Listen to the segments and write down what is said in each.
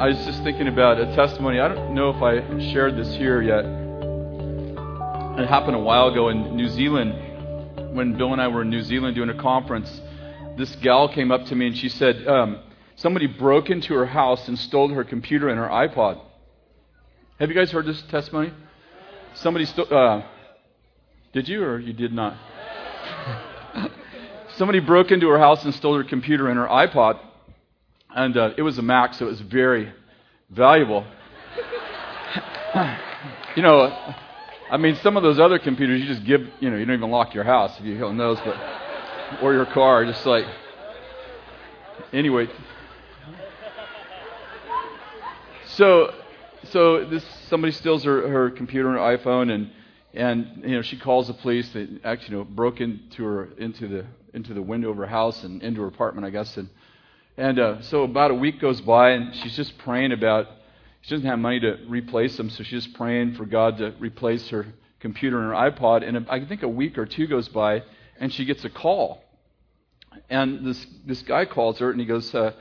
I was just thinking about a testimony. I don't know if I shared this here yet. It happened a while ago in New Zealand when Bill and I were in New Zealand doing a conference. This gal came up to me and she said, um, Somebody broke into her house and stole her computer and her iPod. Have you guys heard this testimony? Somebody stole. Uh, did you or you did not? Somebody broke into her house and stole her computer and her iPod. And uh, it was a Mac, so it was very valuable. you know, I mean, some of those other computers you just give, you know, you don't even lock your house if you on those, but or your car, just like. Anyway, so so this somebody steals her, her computer and her iPhone, and and you know she calls the police. They actually you know broke into her into the into the window of her house and into her apartment, I guess, and and uh, so about a week goes by, and she's just praying about. She doesn't have money to replace them, so she's just praying for God to replace her computer and her iPod. And I think a week or two goes by, and she gets a call. And this this guy calls her, and he goes, uh,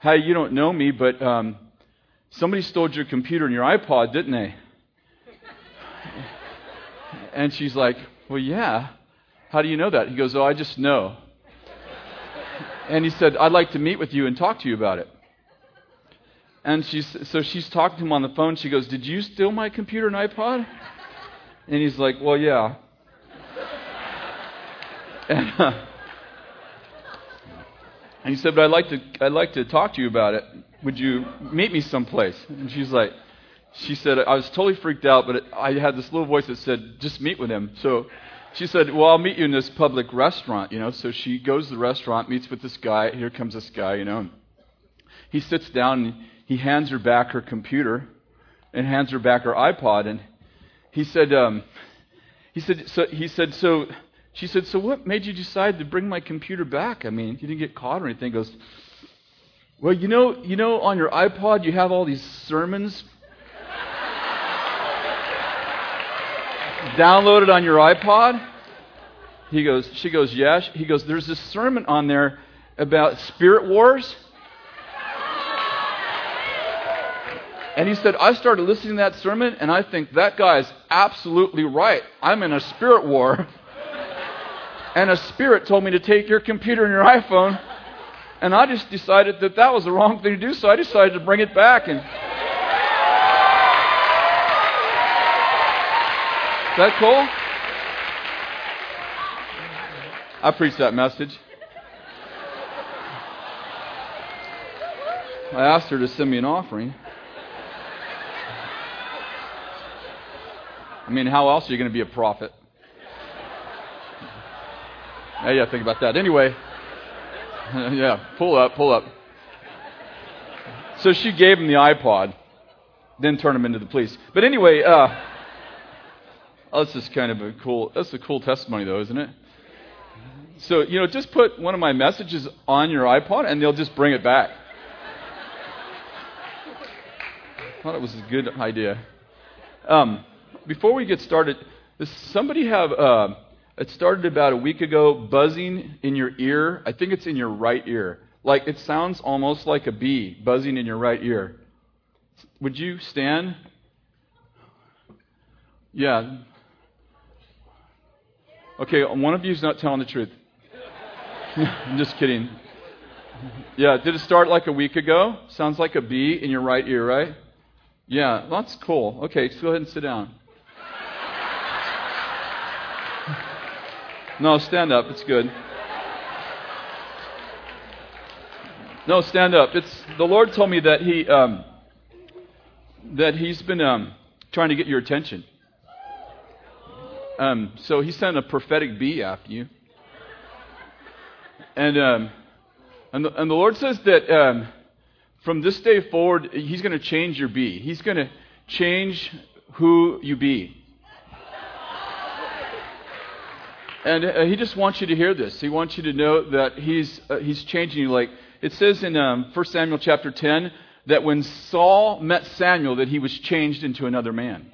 "Hi, you don't know me, but um, somebody stole your computer and your iPod, didn't they?" and she's like, "Well, yeah. How do you know that?" He goes, "Oh, I just know." And he said, I'd like to meet with you and talk to you about it. And she's, so she's talking to him on the phone. She goes, Did you steal my computer and iPod? And he's like, Well, yeah. And, uh, and he said, But I'd like, to, I'd like to talk to you about it. Would you meet me someplace? And she's like, She said, I was totally freaked out, but it, I had this little voice that said, Just meet with him. So she said, Well, I'll meet you in this public restaurant, you know. So she goes to the restaurant, meets with this guy. Here comes this guy, you know. He sits down and he hands her back her computer and hands her back her iPod. And he said, um, he said, so he said, so she said, so what made you decide to bring my computer back? I mean, you didn't get caught or anything. He goes, well, you know, you know, on your iPod you have all these sermons downloaded on your iPod? He goes, she goes, yeah. He goes, there's this sermon on there about spirit wars. And he said, I started listening to that sermon, and I think that guy is absolutely right. I'm in a spirit war. and a spirit told me to take your computer and your iPhone. And I just decided that that was the wrong thing to do, so I decided to bring it back. And Is that cool? I preached that message. I asked her to send me an offering. I mean, how else are you going to be a prophet? Yeah, think about that. Anyway, yeah, pull up, pull up. So she gave him the iPod, then turned him into the police. But anyway, uh, Oh, this is kind of a cool. That's a cool testimony, though, isn't it? So you know, just put one of my messages on your iPod, and they'll just bring it back. I thought it was a good idea. Um, before we get started, does somebody have? Uh, it started about a week ago, buzzing in your ear. I think it's in your right ear. Like it sounds almost like a bee buzzing in your right ear. Would you stand? Yeah, Okay, one of you is not telling the truth. I'm just kidding. Yeah, did it start like a week ago? Sounds like a bee in your right ear, right? Yeah, that's cool. Okay, go ahead and sit down. No, stand up. It's good. No, stand up. It's the Lord told me that He um, that He's been um, trying to get your attention. Um, so he sent a prophetic bee after you. And, um, and, the, and the Lord says that um, from this day forward, He's going to change your bee. He's going to change who you be. And uh, He just wants you to hear this. He wants you to know that He's, uh, he's changing you. Like it says in um, 1 Samuel chapter 10 that when Saul met Samuel, that he was changed into another man.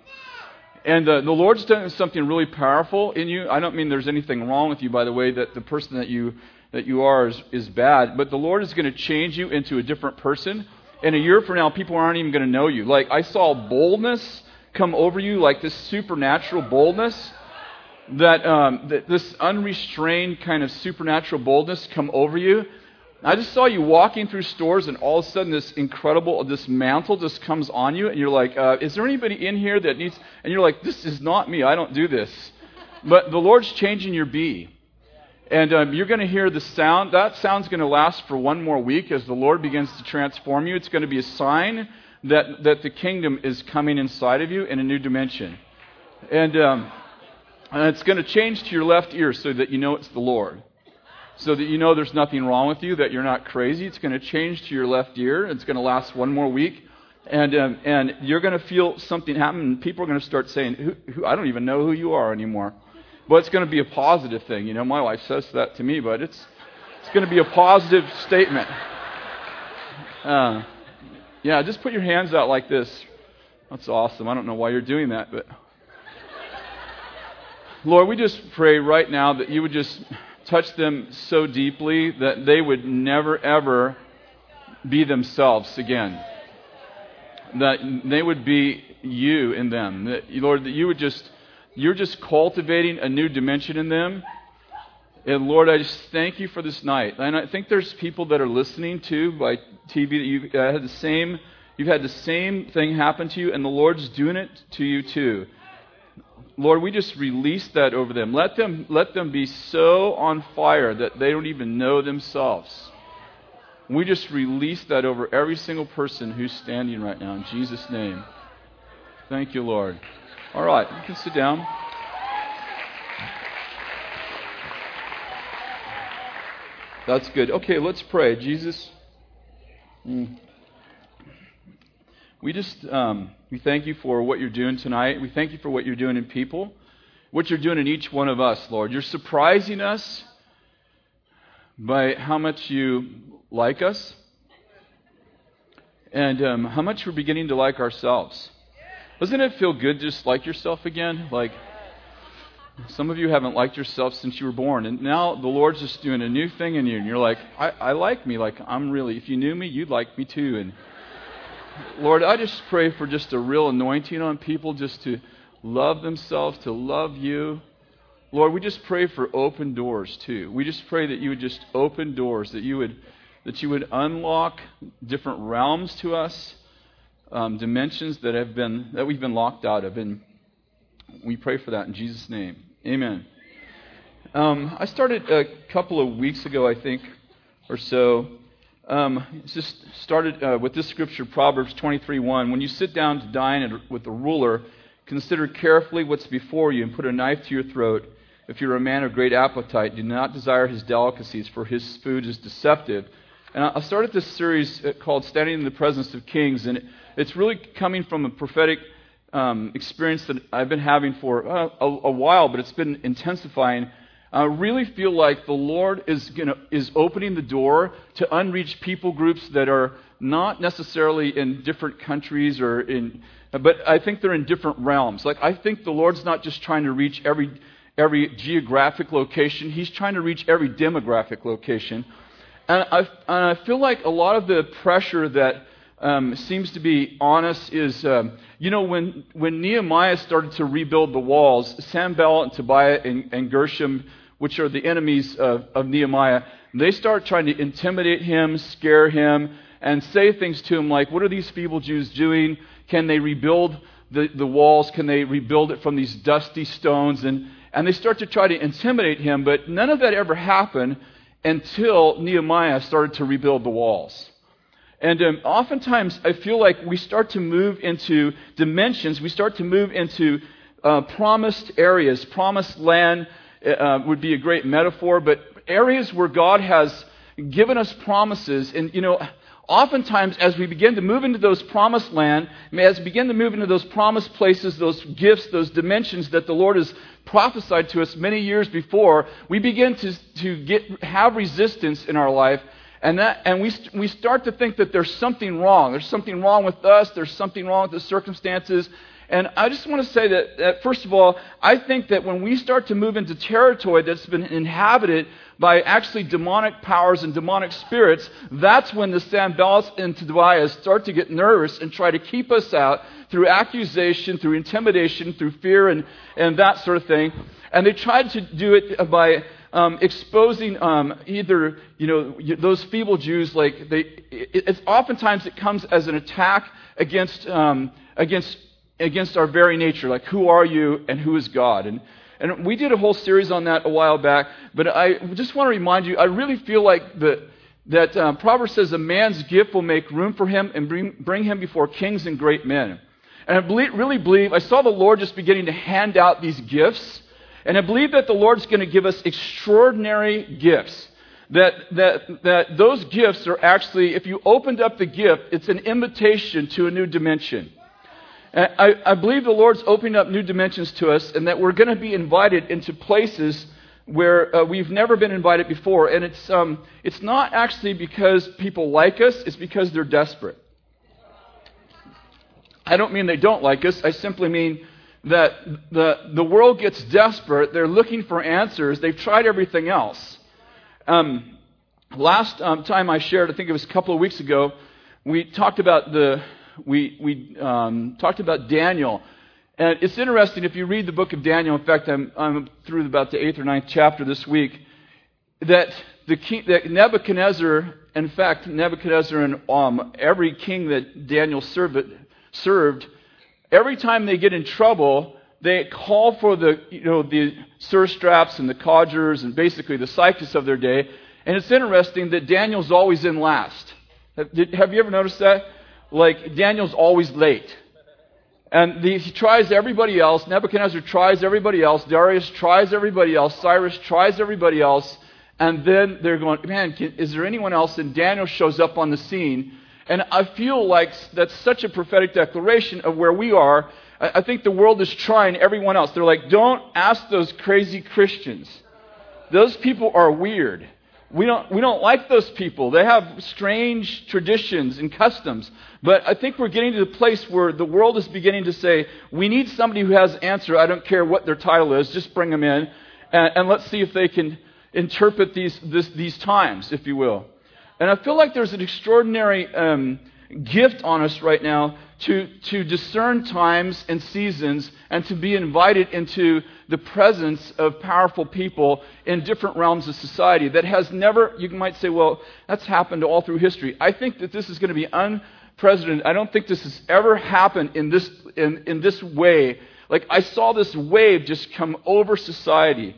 And uh, the Lord's done something really powerful in you. I don't mean there's anything wrong with you, by the way, that the person that you, that you are is, is bad. But the Lord is going to change you into a different person. in a year from now, people aren't even going to know you. Like, I saw boldness come over you, like this supernatural boldness, that, um, that this unrestrained kind of supernatural boldness come over you. I just saw you walking through stores, and all of a sudden, this incredible, this mantle just comes on you, and you're like, uh, "Is there anybody in here that needs?" And you're like, "This is not me. I don't do this." But the Lord's changing your be. And um, you're going to hear the sound. That sound's going to last for one more week as the Lord begins to transform you. It's going to be a sign that, that the kingdom is coming inside of you in a new dimension. And, um, and it's going to change to your left ear so that you know it's the Lord. So that you know there's nothing wrong with you, that you're not crazy. It's going to change to your left ear. It's going to last one more week. And, um, and you're going to feel something happen, and people are going to start saying, who, who, I don't even know who you are anymore. But it's going to be a positive thing. You know, my wife says that to me, but it's, it's going to be a positive statement. Uh, yeah, just put your hands out like this. That's awesome. I don't know why you're doing that, but. Lord, we just pray right now that you would just touch them so deeply that they would never, ever be themselves again. That they would be you in them. That, Lord, that you would just you're just cultivating a new dimension in them. And Lord, I just thank you for this night. And I think there's people that are listening to by TV that you uh, had the same, you've had the same thing happen to you, and the Lord's doing it to you too. Lord, we just release that over them. Let them let them be so on fire that they don't even know themselves. We just release that over every single person who's standing right now in Jesus' name. Thank you, Lord. All right, you can sit down. That's good. Okay, let's pray. Jesus, mm, we just um, we thank you for what you're doing tonight. We thank you for what you're doing in people, what you're doing in each one of us, Lord. You're surprising us by how much you like us and um, how much we're beginning to like ourselves. Doesn't it feel good just like yourself again? Like, some of you haven't liked yourself since you were born, and now the Lord's just doing a new thing in you, and you're like, I, I like me. Like, I'm really, if you knew me, you'd like me too. And Lord, I just pray for just a real anointing on people just to love themselves, to love you. Lord, we just pray for open doors too. We just pray that you would just open doors, that you would that you would unlock different realms to us um, dimensions that have been that we've been locked out of, and we pray for that in Jesus' name. Amen. Um, I started a couple of weeks ago, I think, or so. Um, just started uh, with this scripture, Proverbs 23:1. When you sit down to dine with a ruler, consider carefully what's before you and put a knife to your throat. If you're a man of great appetite, do not desire his delicacies, for his food is deceptive. And I started this series uh, called Standing in the Presence of Kings, and it's really coming from a prophetic um, experience that I've been having for uh, a, a, while, but it's been intensifying. I really feel like the Lord is, gonna, is opening the door to unreached people groups that are not necessarily in different countries or in, but I think they're in different realms. Like I think the Lord's not just trying to reach every every geographic location; He's trying to reach every demographic location. And I, and I feel like a lot of the pressure that um, seems to be honest is, um, you know, when, when Nehemiah started to rebuild the walls, Sanballat and Tobiah and, and Gershom, which are the enemies of, of Nehemiah, they start trying to intimidate him, scare him, and say things to him like, What are these feeble Jews doing? Can they rebuild the, the walls? Can they rebuild it from these dusty stones? And, and they start to try to intimidate him, but none of that ever happened until Nehemiah started to rebuild the walls. And um, oftentimes, I feel like we start to move into dimensions, we start to move into uh, promised areas. Promised land uh, would be a great metaphor, but areas where God has given us promises. And, you know, oftentimes as we begin to move into those promised land, as we begin to move into those promised places, those gifts, those dimensions that the Lord has prophesied to us many years before, we begin to, to get, have resistance in our life and, that, and we, we start to think that there's something wrong. There's something wrong with us. There's something wrong with the circumstances. And I just want to say that, that, first of all, I think that when we start to move into territory that's been inhabited by actually demonic powers and demonic spirits, that's when the Sanballats and Tobiahs start to get nervous and try to keep us out through accusation, through intimidation, through fear, and, and that sort of thing. And they tried to do it by um, exposing um, either you know those feeble Jews, like they, it's oftentimes it comes as an attack against um, against against our very nature, like who are you and who is God, and and we did a whole series on that a while back. But I just want to remind you, I really feel like that that um, Proverbs says a man's gift will make room for him and bring, bring him before kings and great men. And I believe, really believe, I saw the Lord just beginning to hand out these gifts. And I believe that the Lord's going to give us extraordinary gifts. That, that, that those gifts are actually, if you opened up the gift, it's an invitation to a new dimension. I, I, believe the Lord's opening up new dimensions to us and that we're going to be invited into places where uh, we've never been invited before. And it's, um, it's not actually because people like us, it's because they're desperate. I don't mean they don't like us, I simply mean that the, the world gets desperate. They're looking for answers. They've tried everything else. Um, last um, time I shared, I think it was a couple of weeks ago, we talked about the we we um, talked about Daniel, and it's interesting if you read the book of Daniel. In fact, I'm I'm through about the eighth or ninth chapter this week. That the king, that Nebuchadnezzar, in fact, Nebuchadnezzar and um, every king that Daniel served, served every time they get in trouble, they call for the, you know, the satraps and the codgers and basically the psychics of their day. And it's interesting that Daniel's always in last. Have, you ever noticed that? Like, Daniel's always late. And the, he tries everybody else. Nebuchadnezzar tries everybody else. Darius tries everybody else. Cyrus tries everybody else. And then they're going, man, can, is there anyone else? And Daniel shows up on the scene. And I feel like that's such a prophetic declaration of where we are. I think the world is trying everyone else. They're like, don't ask those crazy Christians. Those people are weird. We don't, we don't like those people. They have strange traditions and customs. But I think we're getting to the place where the world is beginning to say, we need somebody who has an answer. I don't care what their title is, just bring them in. And, and let's see if they can interpret these, this, these times, if you will. And I feel like there's an extraordinary um, gift on us right now to, to discern times and seasons and to be invited into the presence of powerful people in different realms of society that has never, you might say, well, that's happened all through history. I think that this is going to be unprecedented. I don't think this has ever happened in this, in, in this way. Like, I saw this wave just come over society.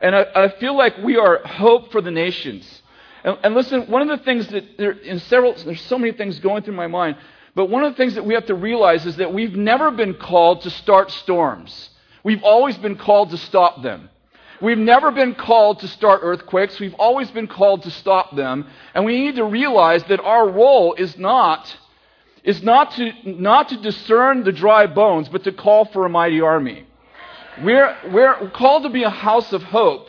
And I, I feel like we are hope for the nations. And, and listen, one of the things that there, in several, there's so many things going through my mind, but one of the things that we have to realize is that we've never been called to start storms. We've always been called to stop them. We've never been called to start earthquakes. We've always been called to stop them. And we need to realize that our role is not, is not to, not to discern the dry bones, but to call for a mighty army. We're, we're called to be a house of hope.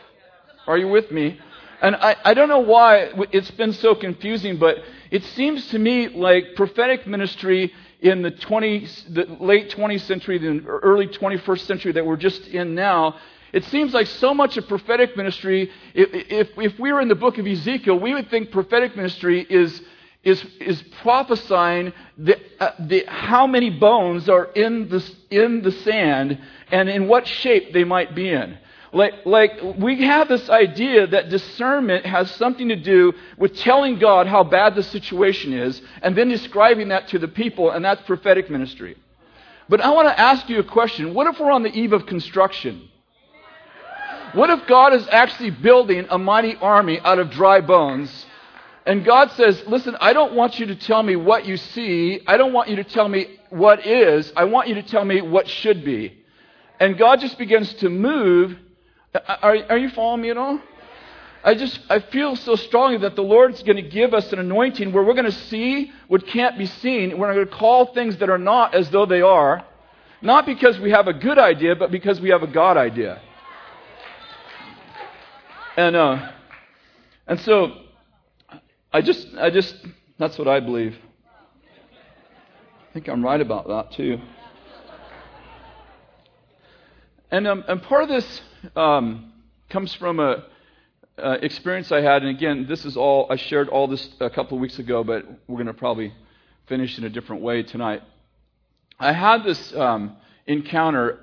Are you with me? And I, I don't know why it's been so confusing, but it seems to me like prophetic ministry in the, 20, the late 20th century, the early 21st century that we're just in now, it seems like so much of prophetic ministry, if, if we were in the book of Ezekiel, we would think prophetic ministry is, is, is prophesying the, uh, the, how many bones are in the, in the sand and in what shape they might be in. Like, like we have this idea that discernment has something to do with telling God how bad the situation is and then describing that to the people, and that's prophetic ministry. But I want to ask you a question. What if we're on the eve of construction? What if God is actually building a mighty army out of dry bones? And God says, Listen, I don't want you to tell me what you see. I don't want you to tell me what is. I want you to tell me what should be. And God just begins to move are, are you following me at all? I just I feel so strongly that the Lord's going to give us an anointing where we're going to see what can't be seen. We're going to call things that are not as though they are, not because we have a good idea, but because we have a God idea. And uh, and so I just I just that's what I believe. I think I'm right about that too. And um, and part of this um, comes from a, experience I had, and again, this is all, I shared all this a couple of weeks ago, but we're going to probably finish in a different way tonight. I had this um, encounter,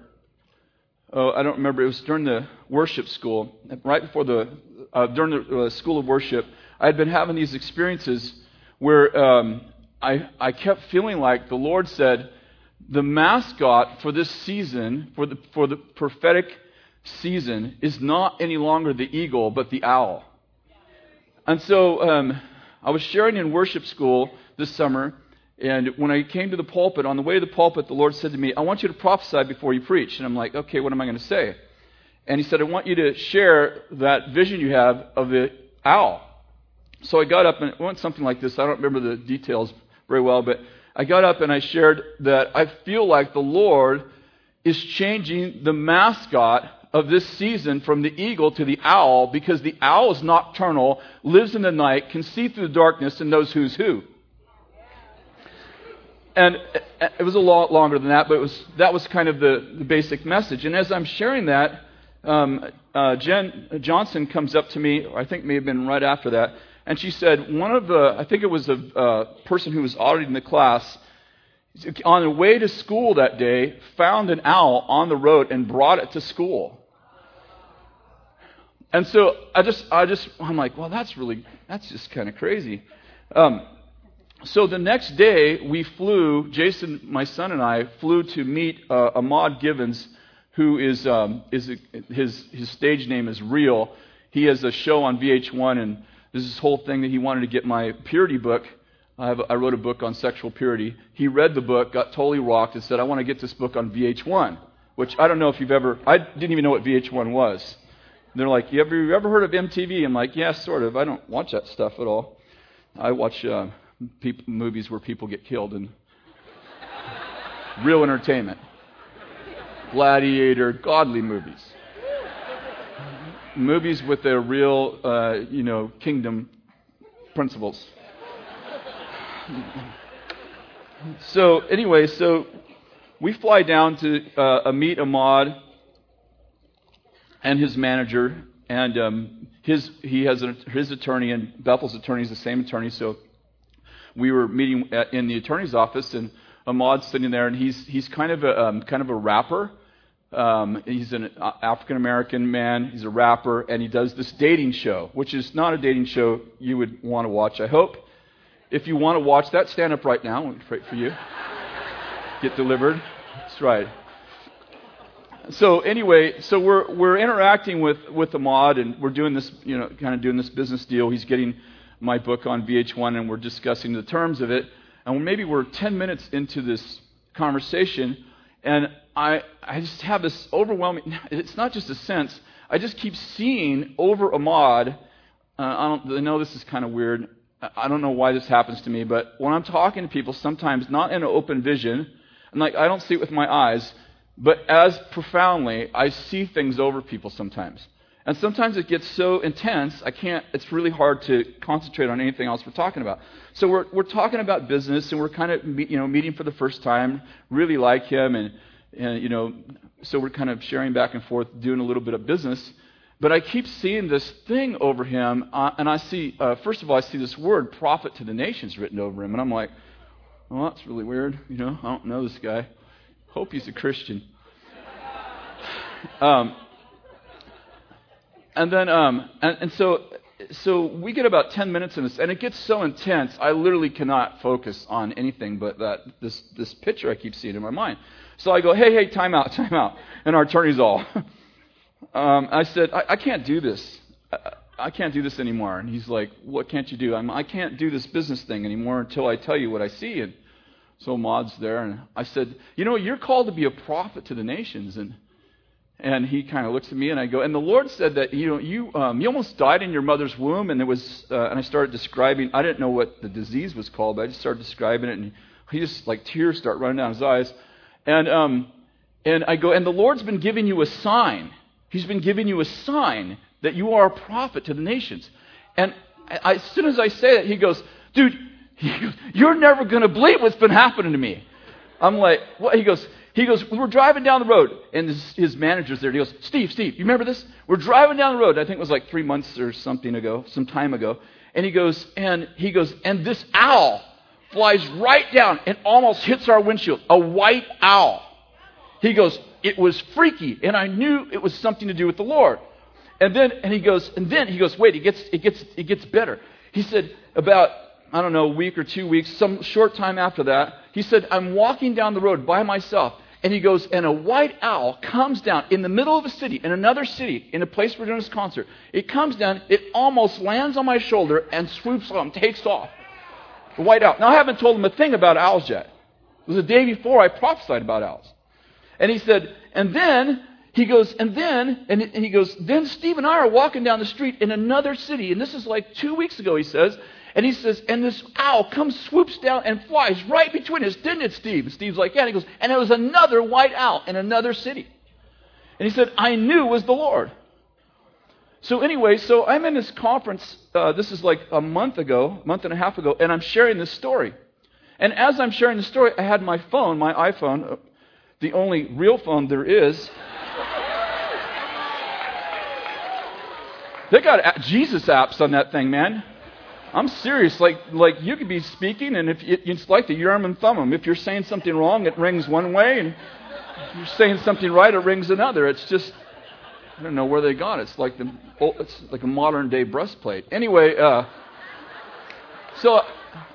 oh, I don't remember, it was during the worship school, right before the, uh, during the uh, school of worship. I had been having these experiences where um, I, I kept feeling like the Lord said, the mascot for this season, for the, for the prophetic season, is not any longer the eagle, but the owl. And so um, I was sharing in worship school this summer, and when I came to the pulpit, on the way to the pulpit, the Lord said to me, I want you to prophesy before you preach. And I'm like, okay, what am I going to say? And He said, I want you to share that vision you have of the owl. So I got up and it went something like this. I don't remember the details very well, but I got up and I shared that I feel like the Lord is changing the mascot of this season from the eagle to the owl because the owl is nocturnal, lives in the night, can see through the darkness, and knows who's who. And it was a lot longer than that, but was, that was kind of the, the basic message. And as I'm sharing that, um, uh, Jen Johnson comes up to me, I think may have been right after that, and she said, one of the, I think it was a uh, person who was auditing the class, on the way to school that day, found an owl on the road and brought it to school. And so I just, I just, I'm like, well, that's really, that's just kind of crazy. Um, so the next day, we flew, Jason, my son, and I flew to meet uh, Ahmad Givens, who is, um, is a, his, his stage name is Real. He has a show on VH1, and there's this whole thing that he wanted to get my purity book. I, have, I wrote a book on sexual purity. He read the book, got totally rocked, and said, I want to get this book on VH1, which I don't know if you've ever, I didn't even know what VH1 was. They're like, you ever, you ever heard of MTV? I'm like, yeah, sort of. I don't watch that stuff at all. I watch uh, people, movies where people get killed and real entertainment. Gladiator, godly movies movies with their real, uh, you know, kingdom principles. so anyway, so we fly down to uh, meet Ahmad and his manager, and um, his he has a, his attorney, and Bethel's attorney is the same attorney. So we were meeting at, in the attorney's office, and Ahmad's sitting there, and he's he's kind of a um, kind of a rapper. Um, he's an African American man. He's a rapper, and he does this dating show, which is not a dating show you would want to watch. I hope. If you want to watch that, stand up right now. I'll pray for you. Get delivered. That's right. So anyway, so we're we're interacting with with Ahmad, and we're doing this, you know, kind of doing this business deal. He's getting my book on VH1, and we're discussing the terms of it. And maybe we're 10 minutes into this conversation and I, I just have this overwhelming, it's not just a sense, I just keep seeing over Ahmad. Uh, I, don't, I know this is kind of weird. I don't know why this happens to me, but when I'm talking to people, sometimes not in an open vision, and like I don't see it with my eyes, but as profoundly, I see things over people sometimes. And sometimes it gets so intense, I can't, it's really hard to concentrate on anything else we're talking about. So we're, we're talking about business and we're kind of, you know, meeting for the first time, really like him and, and, you know, so we're kind of sharing back and forth, doing a little bit of business. But I keep seeing this thing over him, uh, and I see, uh, first of all, I see this word, prophet to the nations, written over him. And I'm like, well, that's really weird. You know, I don't know this guy. Hope he's a Christian. Um, and then, um, and, and so, so we get about 10 minutes in this, and it gets so intense, I literally cannot focus on anything but that, this, this picture I keep seeing in my mind. So I go, hey, hey, time out, time out. And our attorney's all, um, I said, I, I can't do this. I, I can't do this anymore. And he's like, what can't you do? I'm, I can't do this business thing anymore until I tell you what I see. And so Ahmad's there, and I said, you know, you're called to be a prophet to the nations. And and he kind of looks at me, and I go, and the Lord said that you know you um, you almost died in your mother's womb, and it was, uh, and I started describing. I didn't know what the disease was called, but I just started describing it, and he just like tears start running down his eyes, and um, and I go, and the Lord's been giving you a sign. He's been giving you a sign that you are a prophet to the nations, and I, as soon as I say that, he goes, dude, you're never going to believe what's been happening to me. I'm like, what? He goes, he goes, we're driving down the road, and his, his manager's there. And he goes, Steve, Steve, you remember this? We're driving down the road. I think it was like three months or something ago, some time ago. And he goes, and he goes, and this owl flies right down and almost hits our windshield. A white owl. He goes, it was freaky, and I knew it was something to do with the Lord. And then, and he goes, and then he goes, wait, it gets, it gets, it gets better. He said, about, I don't know, a week or two weeks, some short time after that, he said, I'm walking down the road by myself. And he goes, and a white owl comes down in the middle of a city, in another city, in a place we're doing this concert. It comes down, it almost lands on my shoulder and swoops on, takes off. The white owl. Now, I haven't told him a thing about owls yet. It was the day before I prophesied about owls. And he said, and then he goes, and then, and he goes, then Steve and I are walking down the street in another city, and this is like two weeks ago, he says, and he says, and this owl comes, swoops down, and flies right between us. Didn't it, Steve? And Steve's like, yeah. And he goes, and it was another white owl in another city. And he said, I knew it was the Lord. So anyway, so I'm in this conference. Uh, this is like a month ago, month and a half ago, and I'm sharing this story. And as I'm sharing the story, I had my phone, my iPhone, uh, the only real phone there is. they got Jesus apps on that thing, man. I'm serious. Like, like you could be speaking, and if it, it's like the Urim and Thummim. If you're saying something wrong, it rings one way, and if you're saying something right, it rings another. It's just, I don't know where they got it. It's like the, it's like a modern day breastplate. Anyway, uh, so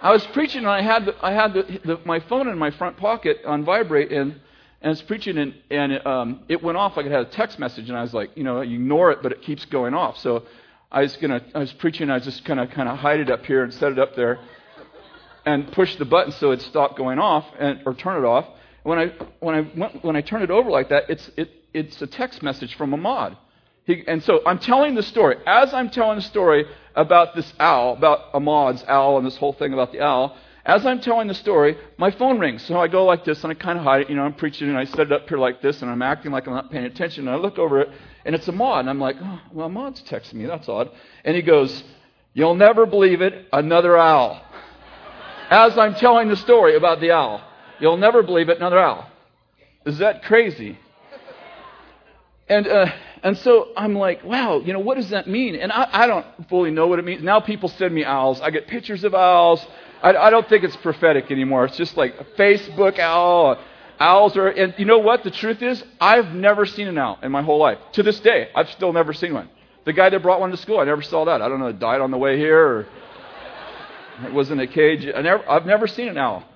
I was preaching, and I had the, I had the, the, my phone in my front pocket on vibrate, and and I was preaching, and, and um, it went off like it had a text message, and I was like, you know, you ignore it, but it keeps going off. So I was gonna, I was preaching, I was just gonna kind of hide it up here and set it up there, and push the button so it stopped going off, and or turn it off. And When I when I went, when I turn it over like that, it's it it's a text message from Ahmad. He, and so I'm telling the story. As I'm telling the story about this owl, about Ahmad's owl, and this whole thing about the owl, as I'm telling the story, my phone rings. So I go like this, and I kind of hide it. You know, I'm preaching, and I set it up here like this, and I'm acting like I'm not paying attention. And I look over it, and it's Ahmad. And I'm like, oh, well, Ahmad's texting me. That's odd. And he goes, You'll never believe it, another owl. As I'm telling the story about the owl, you'll never believe it, another owl. Is that crazy? And, uh, and so I'm like, wow, you know, what does that mean? And I, I don't fully know what it means. Now people send me owls. I get pictures of owls. I, I don't think it's prophetic anymore. It's just like Facebook owl, Owls are, and you know what? The truth is, I've never seen an owl in my whole life. To this day, I've still never seen one. The guy that brought one to school, I never saw that. I don't know, died on the way here, or it was in a cage. I never, I've never seen an owl.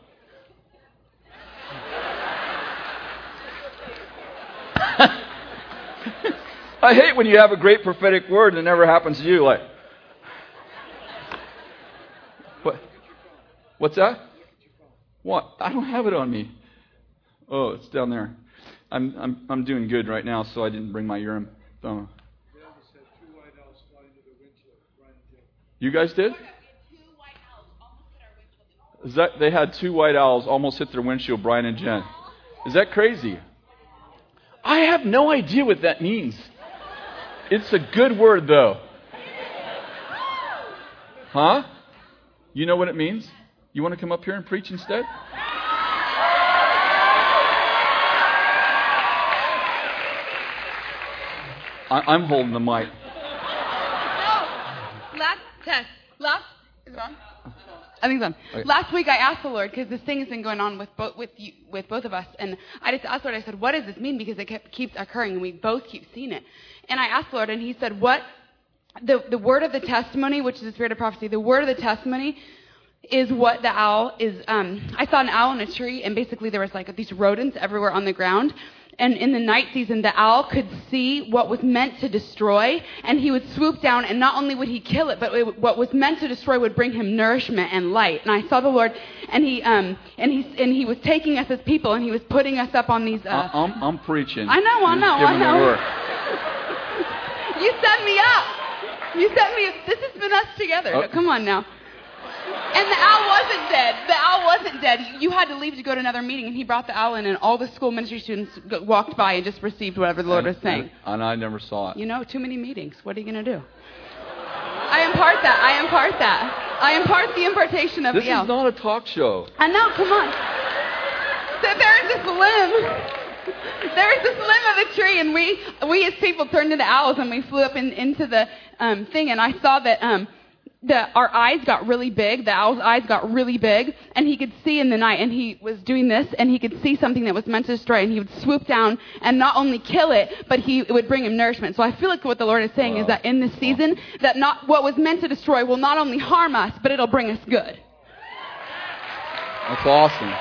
I hate when you have a great prophetic word and it never happens to you. Like, what? What's that? What? I don't have it on me. Oh, it's down there. I'm, I'm, I'm doing good right now, so I didn't bring my Urim. Oh. Uh, you guys did? Is that they had two white owls almost hit their windshield, Brian and Jen. Is that crazy? I have no idea what that means. It's a good word though. Huh? You know what it means? You want to come up here and preach instead? I, am holding the mic. No. Last test. Last is it on? I think it's on. Okay. Last week I asked the Lord because this thing has been going on with both with you, with both of us, and I just asked the Lord. I said, "What does this mean?" Because it kept, keeps occurring, and we both keep seeing it. And I asked the Lord, and He said, "What?" The the word of the testimony, which is the spirit of prophecy, the word of the testimony is what the owl is. Um, I saw an owl in a tree, and basically there was like these rodents everywhere on the ground and in the night season, the owl could see what was meant to destroy, and he would swoop down, and not only would he kill it, but it, what was meant to destroy would bring him nourishment and light. And I saw the Lord, and he, um, and he, and he was taking us as people, and he was putting us up on these. Uh, I'm, I'm preaching. I know, I know, I know. you set me up. You set me. Up. This has been us together. Oh. Come on now. And the owl wasn't dead. The owl wasn't dead. You had to leave to go to another meeting, and he brought the owl in, and all the school ministry students walked by and just received whatever the Lord and, was saying. And I never saw it. You know, too many meetings. What are you going to do? I impart that. I impart that. I impart the impartation of this the owl. This is not a talk show. I know. Come on. So there's this limb. There's this limb of a tree, and we we as people turned into owls, and we flew up in, into the um, thing, and I saw that. Um, the, our eyes got really big. The owl's eyes got really big, and he could see in the night. And he was doing this, and he could see something that was meant to destroy, and he would swoop down and not only kill it, but he it would bring him nourishment. So I feel like what the Lord is saying wow. is that in this season, that not what was meant to destroy will not only harm us, but it'll bring us good. That's awesome.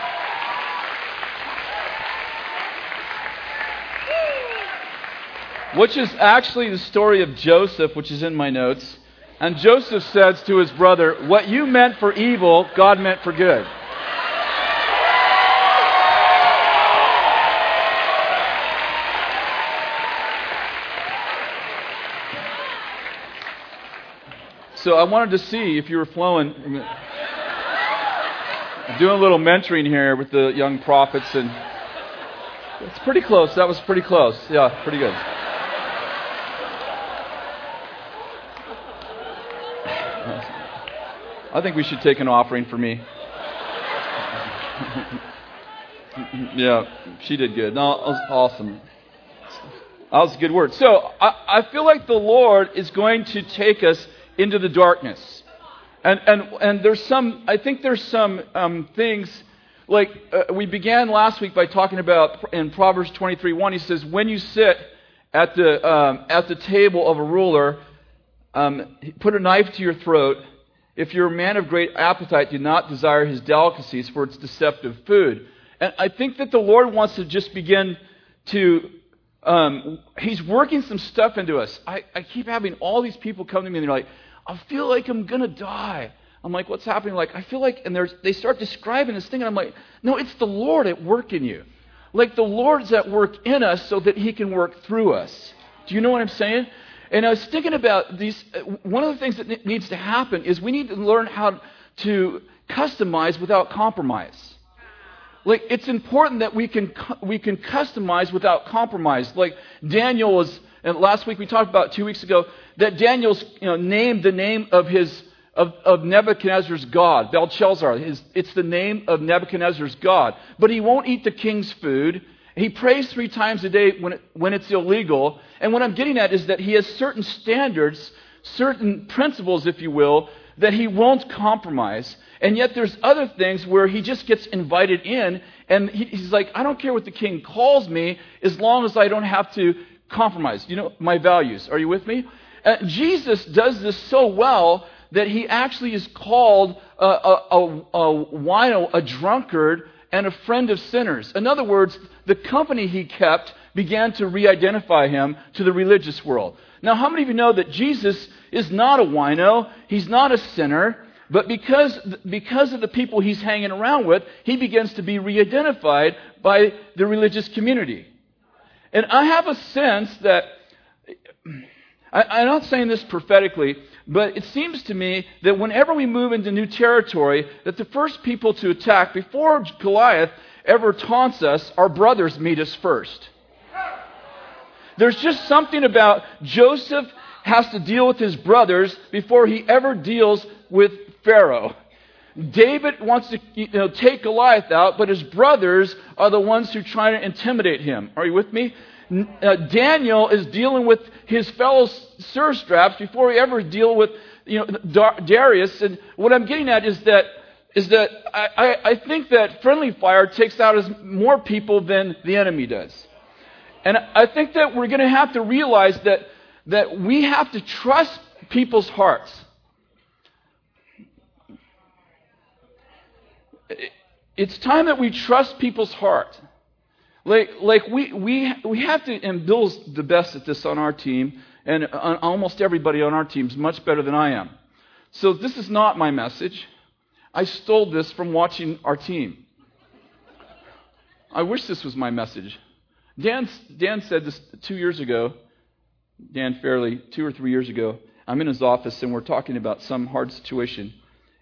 Which is actually the story of Joseph, which is in my notes. And Joseph says to his brother, What you meant for evil, God meant for good. So I wanted to see if you were flowing. doing a little mentoring here with the young prophets, and it's pretty close. That was pretty close. Yeah, pretty good. I think we should take an offering for me. yeah, she did good. No, that was awesome. That was a good word. So I, I feel like the Lord is going to take us into the darkness. And, and, and there's some, I think there's some um, things, like uh, we began last week by talking about in Proverbs 23 1, he says, When you sit at the, um, at the table of a ruler, um, put a knife to your throat if you're a man of great appetite, do not desire his delicacies, for it's deceptive food. And I think that the Lord wants to just begin to, um, he's working some stuff into us. I, I keep having all these people come to me and they're like, I feel like I'm going to die. I'm like, what's happening? Like, I feel like, and they start describing this thing, and I'm like, no, it's the Lord at work in you. Like, the Lord's at work in us so that he can work through us. Do you know what I'm saying? And I was thinking about these. Uh, one of the things that needs to happen is we need to learn how to customize without compromise. Like it's important that we can we can customize without compromise. Like Daniel was, and last week we talked about two weeks ago that Daniel's you know, named the name of his of, of Nebuchadnezzar's God, Belshazzar. His, it's the name of Nebuchadnezzar's God. But he won't eat the king's food. He prays three times a day when, it, when it's illegal. And what I'm getting at is that he has certain standards, certain principles, if you will, that he won't compromise. And yet there's other things where he just gets invited in and he, he's like, I don't care what the king calls me as long as I don't have to compromise. You know, my values. Are you with me? Uh, Jesus does this so well that he actually is called a, a, a, a a drunkard, and a friend of sinners. In other words, the company he kept began to re identify him to the religious world. Now, how many of you know that Jesus is not a wino? He's not a sinner. But because, because of the people he's hanging around with, he begins to be re identified by the religious community. And I have a sense that, I, I'm not saying this prophetically, but it seems to me that whenever we move into new territory, that the first people to attack, before Goliath ever taunts us, our brothers meet us first. There's just something about Joseph has to deal with his brothers before he ever deals with Pharaoh. David wants to you know, take Goliath out, but his brothers are the ones who try to intimidate him. Are you with me? Uh, Daniel is dealing with his fellow satraps before he ever deal with you know Darius. And what I'm getting at is that is that I, I think that friendly fire takes out as more people than the enemy does. And I think that we're going to have to realize that that we have to trust people's hearts. It's time that we trust people's heart. Like, like we, we, we have to, and Bill's the best at this on our team, and almost everybody on our team is much better than I am. So this is not my message. I stole this from watching our team. I wish this was my message. Dan, Dan said this two years ago, Dan Farrelly, two or three years ago. I'm in his office and we're talking about some hard situation.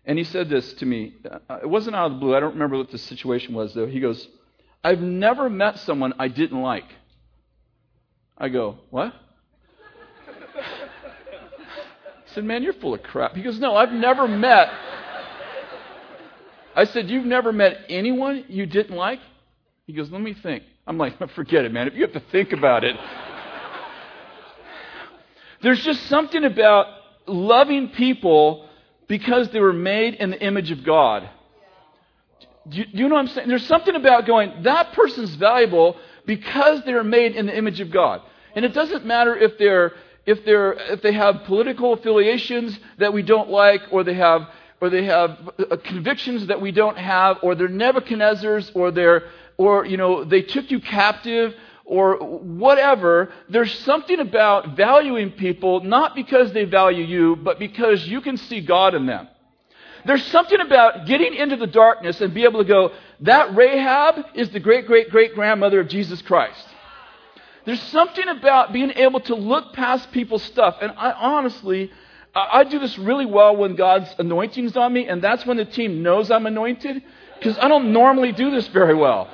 And he said this to me. Uh, it wasn't out of the blue. I don't remember what the situation was, though. He goes, I've never met someone I didn't like. I go, What? I said, Man, you're full of crap. He goes, No, I've never met. I said, You've never met anyone you didn't like? He goes, Let me think. I'm like, Forget it, man. If you have to think about it. There's just something about loving people because they were made in the image of God. Do you, do you know what I'm saying? There's something about going, that person's valuable because they're made in the image of God. And it doesn't matter if they're if they're if they have political affiliations that we don't like, or they have or they have uh, convictions that we don't have, or they're Nebuchadnezzars, or they're or you know they took you captive, or whatever. There's something about valuing people not because they value you, but because you can see God in them. There's something about getting into the darkness and be able to go, that Rahab is the great great great grandmother of Jesus Christ. There's something about being able to look past people's stuff. And I honestly, I do this really well when God's anointing's on me, and that's when the team knows I'm anointed, because I don't normally do this very well.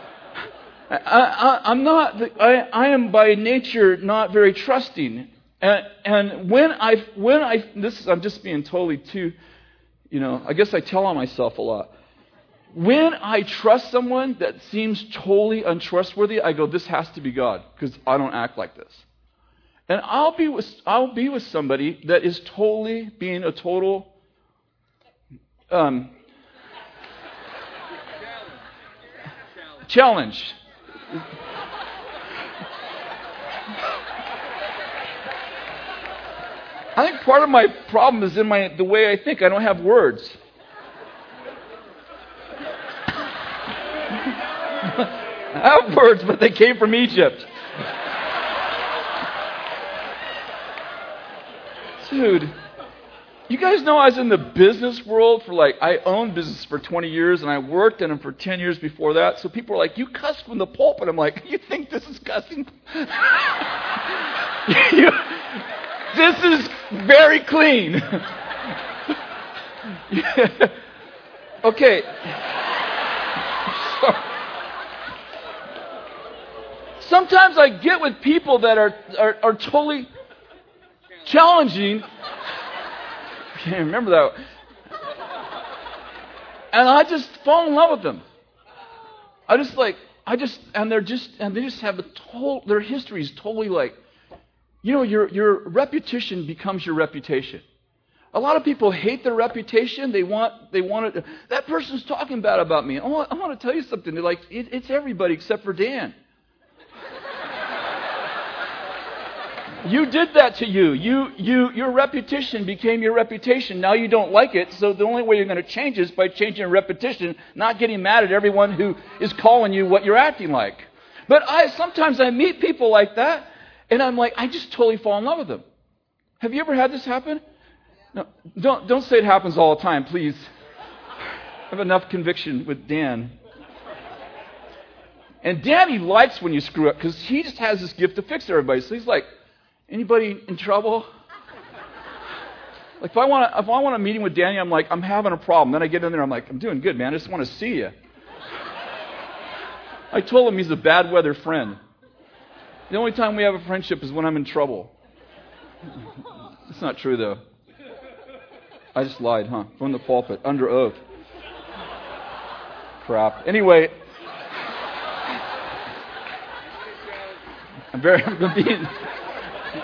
I, am not, I, I am by nature not very trusting. And, and when I, when I, this, I'm just being totally too, you know, I guess I tell on myself a lot. When I trust someone that seems totally untrustworthy, I go, this has to be God, because I don't act like this. And I'll be with, I'll be with somebody that is totally being a total, um, challenge. I think part of my problem is in my the way I think. I don't have words. I have words, but they came from Egypt. Dude, you guys know I was in the business world for like, I owned business for 20 years and I worked in them for 10 years before that. So people are like, you cuss from the pulpit. I'm like, you think this is cussing? you, this is very clean. okay. Sometimes I get with people that are, are, are totally challenging. I can't remember that. And I just fall in love with them. I just like, I just, and they're just, and they just have a total, their history is totally like, you know, your, your reputation becomes your reputation. A lot of people hate their reputation. They want, they want it. That person's talking bad about me. I want, I want to tell you something. They're like, it, it's everybody except for Dan. You did that to you. You, you. Your reputation became your reputation. Now you don't like it, so the only way you're going to change is by changing repetition, not getting mad at everyone who is calling you what you're acting like. But I sometimes I meet people like that, and I'm like, I just totally fall in love with them. Have you ever had this happen? No, don't, don't say it happens all the time, please. I have enough conviction with Dan. And Danny likes when you screw up because he just has this gift to fix everybody. So he's like, Anybody in trouble? Like if I want if I want a meeting with Danny, I'm like, I'm having a problem. Then I get in there, I'm like, I'm doing good, man. I just want to see you. I told him he's a bad weather friend. The only time we have a friendship is when I'm in trouble. It's not true though. I just lied, huh? From the pulpit, under oath. Crap. Anyway, I'm very I'm being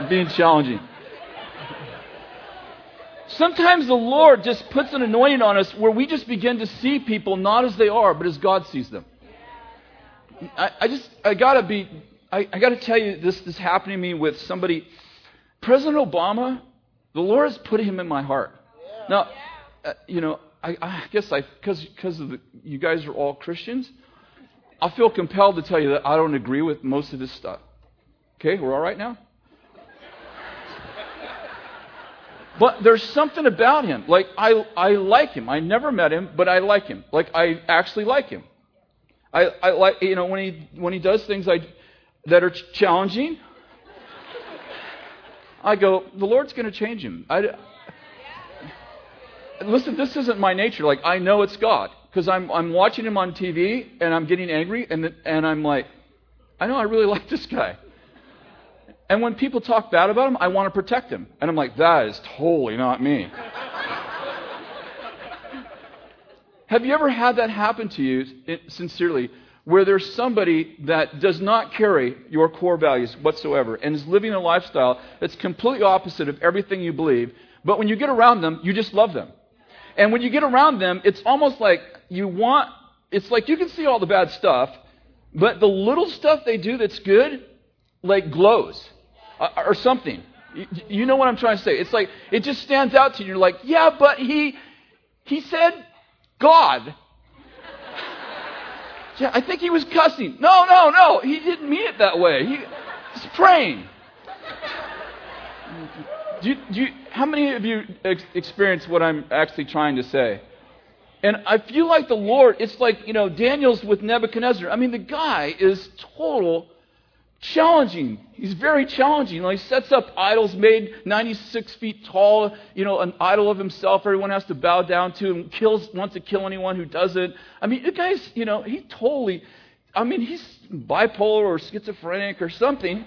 being challenging. Sometimes the Lord just puts an anointing on us where we just begin to see people not as they are, but as God sees them. I, I just, I gotta be, I, I gotta tell you, this is happening to me with somebody. President Obama, the Lord has put him in my heart. Now, uh, you know, I, I guess I, because because of the, you guys are all Christians, I feel compelled to tell you that I don't agree with most of this stuff. Okay, we're all right now. But there's something about him. Like, I, I like him. I never met him, but I like him. Like, I actually like him. I, I like, you know, when he, when he does things I, that are challenging, I go, the Lord's going to change him. I, listen, this isn't my nature. Like, I know it's God. Because I'm, I'm watching him on TV and I'm getting angry and, and I'm like, I know I really like this guy. And when people talk bad about him, I want to protect him. And I'm like, that is totally not me. Have you ever had that happen to you, sincerely, where there's somebody that does not carry your core values whatsoever and is living a lifestyle that's completely opposite of everything you believe, but when you get around them, you just love them. And when you get around them, it's almost like you want, it's like you can see all the bad stuff, but the little stuff they do that's good, like glows uh, or something. You know what I'm trying to say? It's like, it just stands out to you. You're like, yeah, but he, he said God. Yeah, I think he was cussing. No, no, no. He didn't mean it that way. He was praying. Do you, do you, how many of you ex- experience what I'm actually trying to say? And I feel like the Lord, it's like, you know, Daniel's with Nebuchadnezzar. I mean, the guy is total challenging. He's very challenging. He sets up idols made 96 feet tall, you know, an idol of himself everyone has to bow down to and kills, wants to kill anyone who doesn't. I mean, the guy's, you know, he totally, I mean, he's bipolar or schizophrenic or something.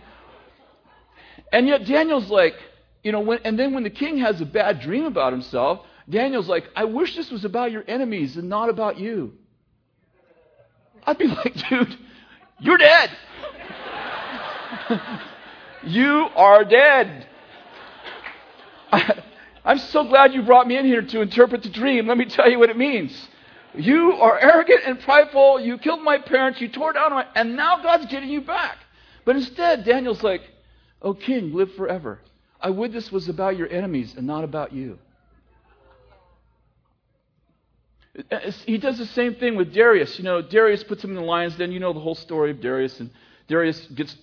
And yet Daniel's like, you know, when, and then when the king has a bad dream about himself, Daniel's like, I wish this was about your enemies and not about you. I'd be like, dude, you're dead. you are dead. I, I'm so glad you brought me in here to interpret the dream. Let me tell you what it means. You are arrogant and prideful. You killed my parents. You tore down my, and now God's getting you back. But instead, Daniel's like, Oh, king, live forever. I would this was about your enemies and not about you. He does the same thing with Darius. You know, Darius puts him in the lion's den. You know the whole story of Darius. And Darius gets,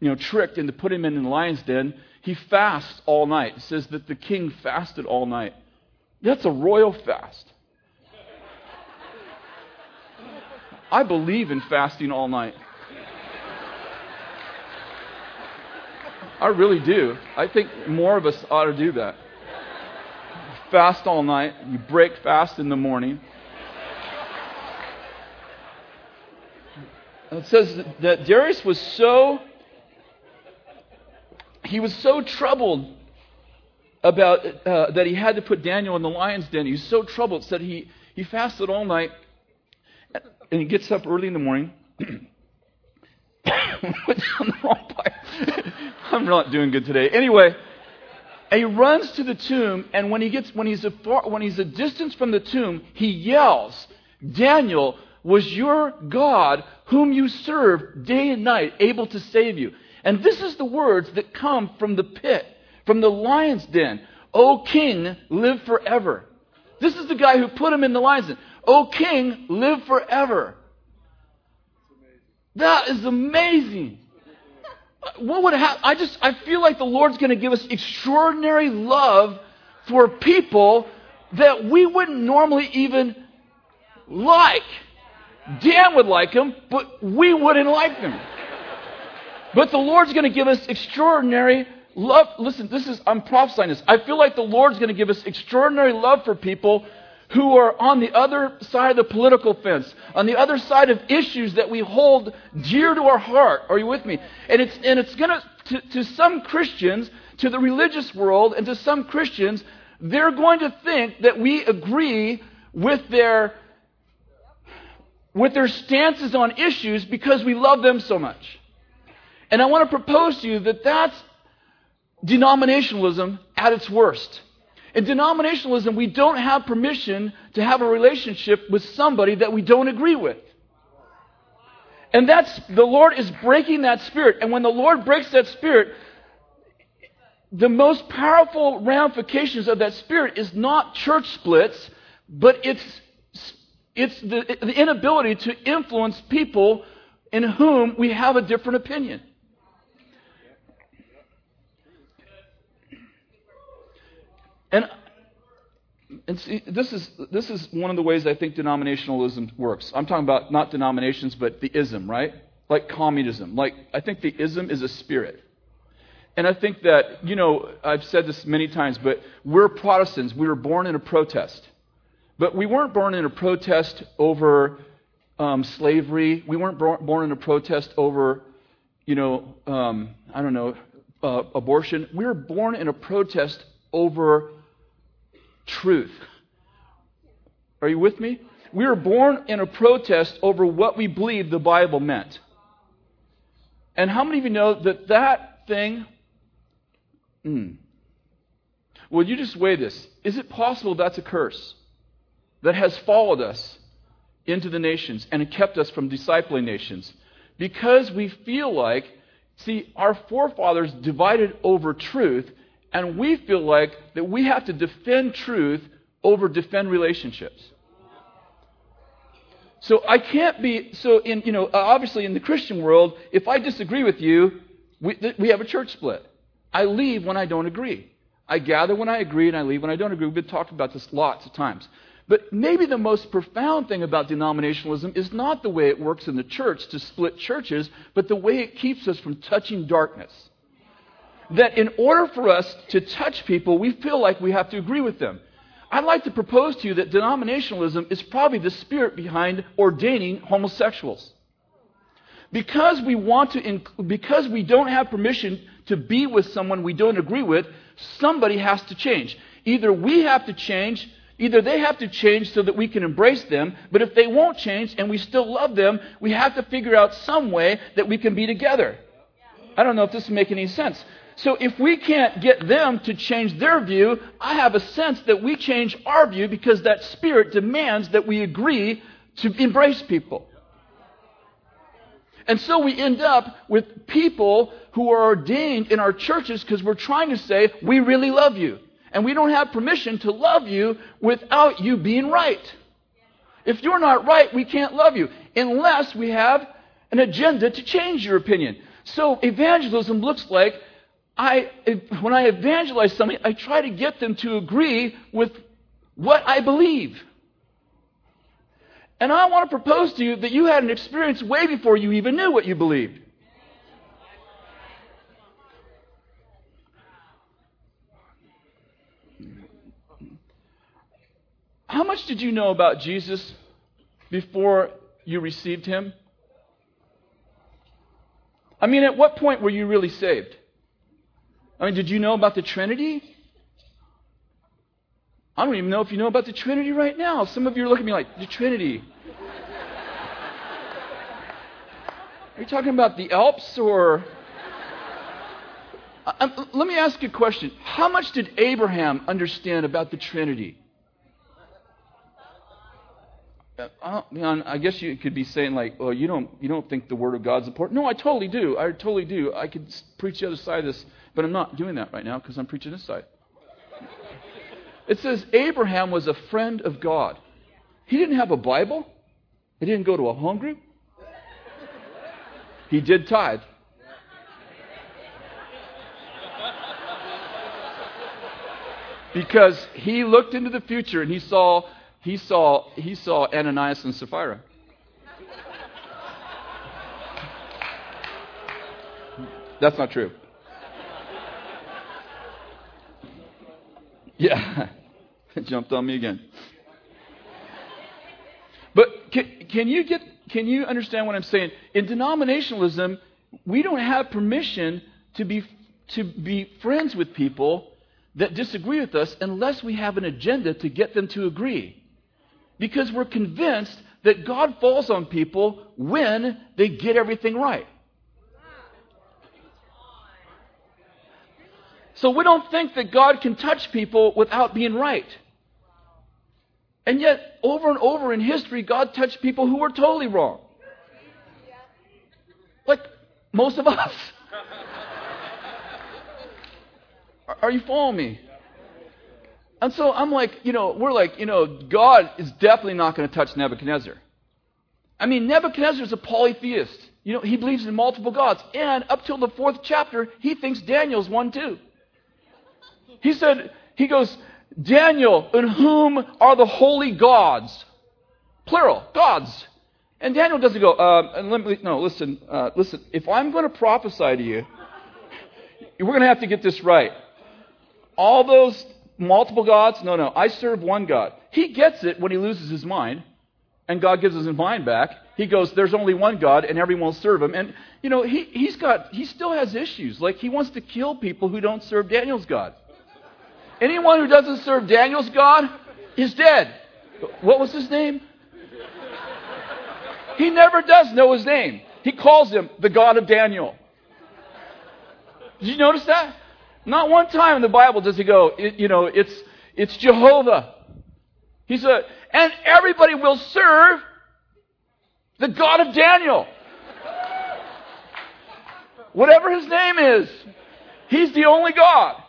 you know, tricked into putting him in the lion's den. He fasts all night. It says that the king fasted all night. That's a royal fast. I believe in fasting all night. I really do. I think more of us ought to do that. Fast all night, you break fast in the morning. It says that Darius was so he was so troubled about uh, that he had to put Daniel in the lion's den. He was so troubled that he he fasted all night and he gets up early in the morning. I'm not doing good today. Anyway, he runs to the tomb, and when he gets when he's a far, when he's a distance from the tomb, he yells, "Daniel, was your God whom you serve day and night able to save you?" And this is the words that come from the pit, from the lion's den. O King, live forever. This is the guy who put him in the lion's den. O King, live forever. That is amazing what would happen? I just, I feel like the Lord's going to give us extraordinary love for people that we wouldn't normally even like. Dan would like them, but we wouldn't like them. But the Lord's going to give us extraordinary love. Listen, this is, I'm prophesying this. I feel like the Lord's going to give us extraordinary love for people who are on the other side of the political fence, on the other side of issues that we hold dear to our heart. Are you with me? And it's, and it's going to, to some Christians, to the religious world, and to some Christians, they're going to think that we agree with their, with their stances on issues because we love them so much. And I want to propose to you that that's denominationalism at its worst. In denominationalism, we don't have permission to have a relationship with somebody that we don't agree with. And that's, the Lord is breaking that spirit. And when the Lord breaks that spirit, the most powerful ramifications of that spirit is not church splits, but it's, it's the, the inability to influence people in whom we have a different opinion. And, and see, this is, this is one of the ways I think denominationalism works. I'm talking about not denominations, but the ism, right? Like communism. Like, I think the ism is a spirit. And I think that, you know, I've said this many times, but we're Protestants. We were born in a protest. But we weren't born in a protest over um, slavery. We weren't born in a protest over, you know, um, I don't know, uh, abortion. We were born in a protest over truth. Are you with me? We were born in a protest over what we believed the Bible meant. And how many of you know that that thing. Mm, well, you just weigh this. Is it possible that's a curse that has followed us into the nations and kept us from discipling nations? Because we feel like, see, our forefathers divided over truth, and we feel like that we have to defend truth over defend relationships. So I can't be, so in, you know, uh, obviously in the Christian world, if I disagree with you, we, we have a church split. I leave when I don't agree. I gather when I agree and I leave when I don't agree. We've been talking about this lots of times. But maybe the most profound thing about denominationalism is not the way it works in the church to split churches, but the way it keeps us from touching darkness. That in order for us to touch people, we feel like we have to agree with them. I'd like to propose to you that denominationalism is probably the spirit behind ordaining homosexuals. Because we want to, inc- because we don't have permission to be with someone we don't agree with, somebody has to change. Either we have to change, either they have to change so that we can embrace them, but if they won't change and we still love them, we have to figure out some way that we can be together. I don't know if this is making any sense. So if we can't get them to change their view, I have a sense that we change our view because that spirit demands that we agree to embrace people. And so we end up with people who are ordained in our churches because we're trying to say, we really love you. And we don't have permission to love you without you being right. If you're not right, we can't love you unless we have an agenda to change your opinion. So evangelism looks like I, when I evangelize somebody, I try to get them to agree with what I believe. And I want to propose to you that you had an experience way before you even knew what you believed. How much did you know about Jesus before you received him? I mean, at what point were you really saved? I mean, did you know about the Trinity? I don't even know if you know about the Trinity right now. Some of you are looking at me like, the Trinity. Are you talking about the Alps or. Let me ask you a question. How much did Abraham understand about the Trinity? Uh, I guess you could be saying like, "Well, you don't you don't think the Word of God's important?" No, I totally do. I totally do. I could preach the other side of this but I'm not doing that right now because I'm preaching this side. It says Abraham was a friend of God. He didn't have a Bible, he didn't go to a home group. He did tithe. Because he looked into the future and he saw he saw he saw Ananias and Sapphira. That's not true. Yeah. it jumped on me again. But can, can, you get can you understand what I'm saying? In denominationalism, we don't have permission to be to be friends with people that disagree with us unless we have an agenda to get them to agree. Because we're convinced that God falls on people when they get everything right. So we don't think that God can touch people without being right. And yet, over and over in history, God touched people who were totally wrong. Like most of us. Are you following me? And so I'm like, you know, we're like, you know, God is definitely not going to touch Nebuchadnezzar. I mean, Nebuchadnezzar is a polytheist. You know, he believes in multiple gods. And up till the fourth chapter, he thinks Daniel's one too. He said, he goes, Daniel, in whom are the holy gods? Plural, gods. And Daniel doesn't go, uh, me, no, listen, uh, listen, if I'm going to prophesy to you, we're going to have to get this right. All those multiple gods, no, no, I serve one God. He gets it when he loses his mind, and God gives his mind back. He goes, there's only one God, and everyone will serve him. And, you know, he, he's got, he still has issues. Like, he wants to kill people who don't serve Daniel's God. Anyone who doesn't serve Daniel's God is dead. What was his name? He never does know his name. He calls him the God of Daniel. Did you notice that? Not one time in the Bible does he go, you know, it's, it's Jehovah. He said, and everybody will serve the God of Daniel. Whatever his name is, he's the only God.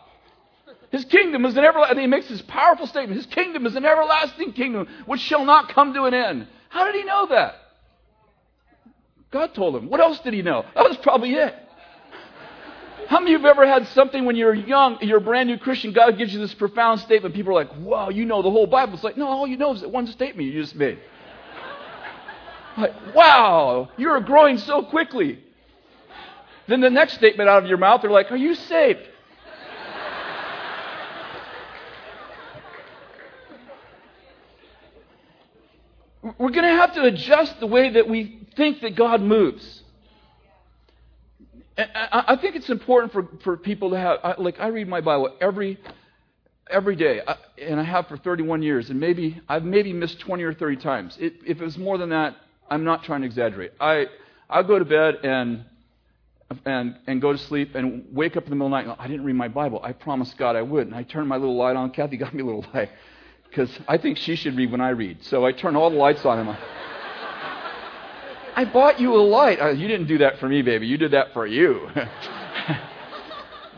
His kingdom is an everlasting, he makes this powerful statement. His kingdom is an everlasting kingdom which shall not come to an end. How did he know that? God told him. What else did he know? That was probably it. How many of you have ever had something when you're young, you're a brand new Christian, God gives you this profound statement, people are like, wow, you know the whole Bible. It's like, no, all you know is that one statement you just made. Like, wow, you're growing so quickly. Then the next statement out of your mouth, they're like, are you saved? We're going to have to adjust the way that we think that God moves. I think it's important for, for people to have, like, I read my Bible every, every day, and I have for 31 years, and maybe, I've maybe missed 20 or 30 times. It, if it was more than that, I'm not trying to exaggerate. I, I'll go to bed and, and, and go to sleep and wake up in the middle of the night. and go, I didn't read my Bible. I promised God I would. And I turned my little light on. Kathy got me a little light because I think she should read when I read. So I turn all the lights on. And I bought you a light. Uh, you didn't do that for me, baby. You did that for you.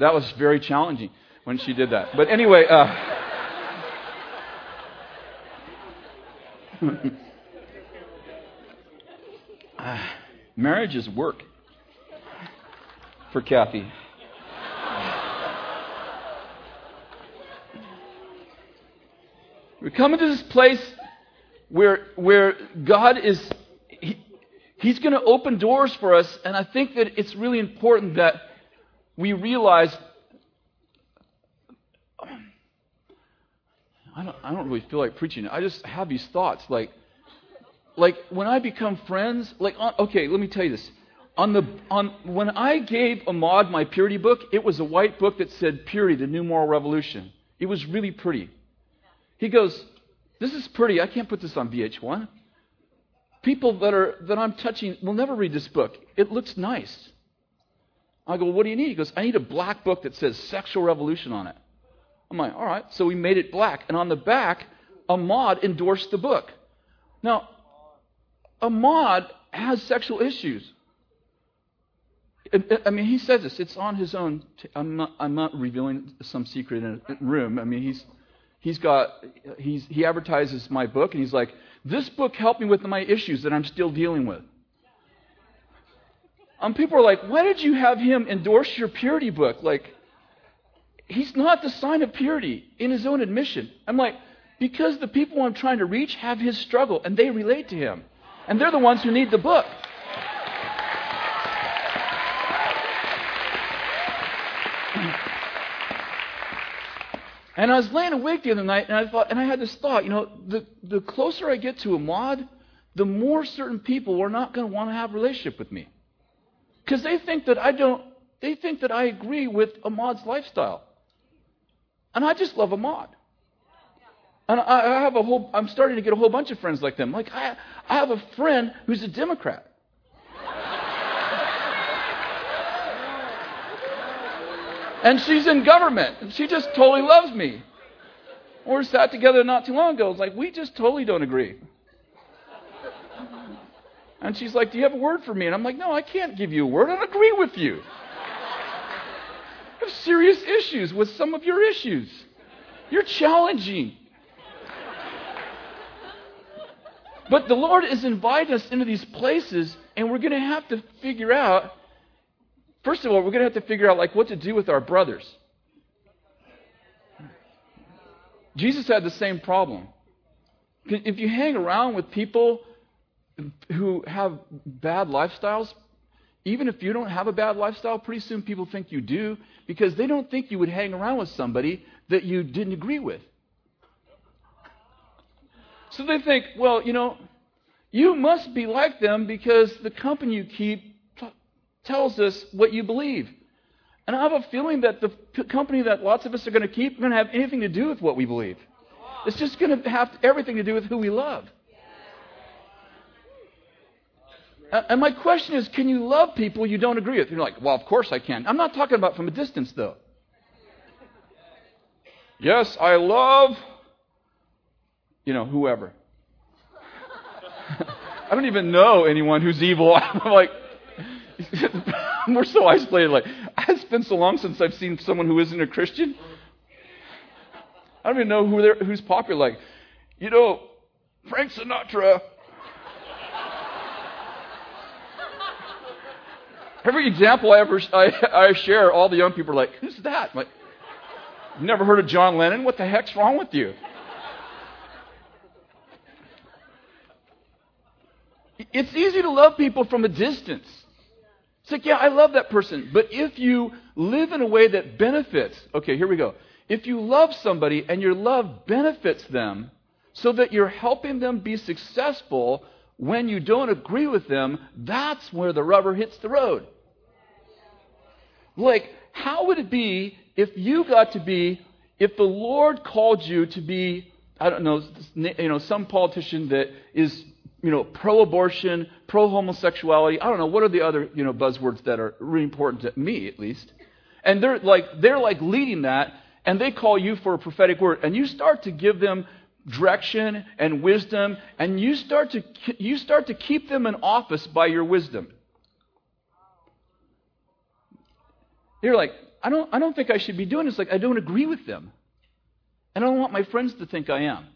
that was very challenging when she did that. But anyway, uh, uh, marriage is work for Kathy. We come into this place where, where God is, he, He's going to open doors for us, and I think that it's really important that we realize. I don't, I don't really feel like preaching. I just have these thoughts. Like, like when I become friends, like, okay, let me tell you this. On the, on, when I gave Ahmad my purity book, it was a white book that said Purity, the New Moral Revolution. It was really pretty. He goes, This is pretty. I can't put this on VH1. People that, are, that I'm touching will never read this book. It looks nice. I go, What do you need? He goes, I need a black book that says Sexual Revolution on it. I'm like, All right. So we made it black. And on the back, Ahmad endorsed the book. Now, Ahmad has sexual issues. I mean, he says this. It's on his own. T- I'm not. I'm not revealing some secret in a room. I mean, he's he's got he's he advertises my book and he's like this book helped me with my issues that i'm still dealing with. Um, people are like why did you have him endorse your purity book? Like he's not the sign of purity in his own admission. I'm like because the people i'm trying to reach have his struggle and they relate to him. And they're the ones who need the book And I was laying awake the other night, and I thought, and I had this thought, you know, the, the closer I get to Ahmad, the more certain people are not going to want to have a relationship with me. Because they think that I don't, they think that I agree with Ahmad's lifestyle. And I just love Ahmad. And I, I have a whole, I'm starting to get a whole bunch of friends like them. Like, I, I have a friend who's a Democrat. And she's in government. And she just totally loves me. We sat together not too long ago. It's like, we just totally don't agree. And she's like, Do you have a word for me? And I'm like, No, I can't give you a word. I don't agree with you. I have serious issues with some of your issues. You're challenging. But the Lord is inviting us into these places, and we're going to have to figure out First of all, we're going to have to figure out like what to do with our brothers. Jesus had the same problem. If you hang around with people who have bad lifestyles, even if you don't have a bad lifestyle, pretty soon people think you do because they don't think you would hang around with somebody that you didn't agree with. So they think, well, you know, you must be like them because the company you keep tells us what you believe. And I have a feeling that the company that lots of us are going to keep going to have anything to do with what we believe. It's just going to have everything to do with who we love. And my question is can you love people you don't agree with? You're like, well, of course I can. I'm not talking about from a distance, though. Yes, I love, you know, whoever. I don't even know anyone who's evil. I'm like, we're so isolated. Like, it's been so long since I've seen someone who isn't a Christian. I don't even know who who's popular. Like, you know, Frank Sinatra. Every example I ever I, I, share, all the young people are like, "Who's that?" I'm like, never heard of John Lennon? What the heck's wrong with you? It's easy to love people from a distance. Like, yeah, I love that person. But if you live in a way that benefits, okay, here we go. If you love somebody and your love benefits them so that you're helping them be successful when you don't agree with them, that's where the rubber hits the road. Like, how would it be if you got to be, if the Lord called you to be, I don't know, you know, some politician that is you know, pro-abortion, pro-homosexuality. I don't know what are the other you know buzzwords that are really important to me at least. And they're like they're like leading that, and they call you for a prophetic word, and you start to give them direction and wisdom, and you start to you start to keep them in office by your wisdom. They're like, I don't I don't think I should be doing this. Like I don't agree with them, and I don't want my friends to think I am.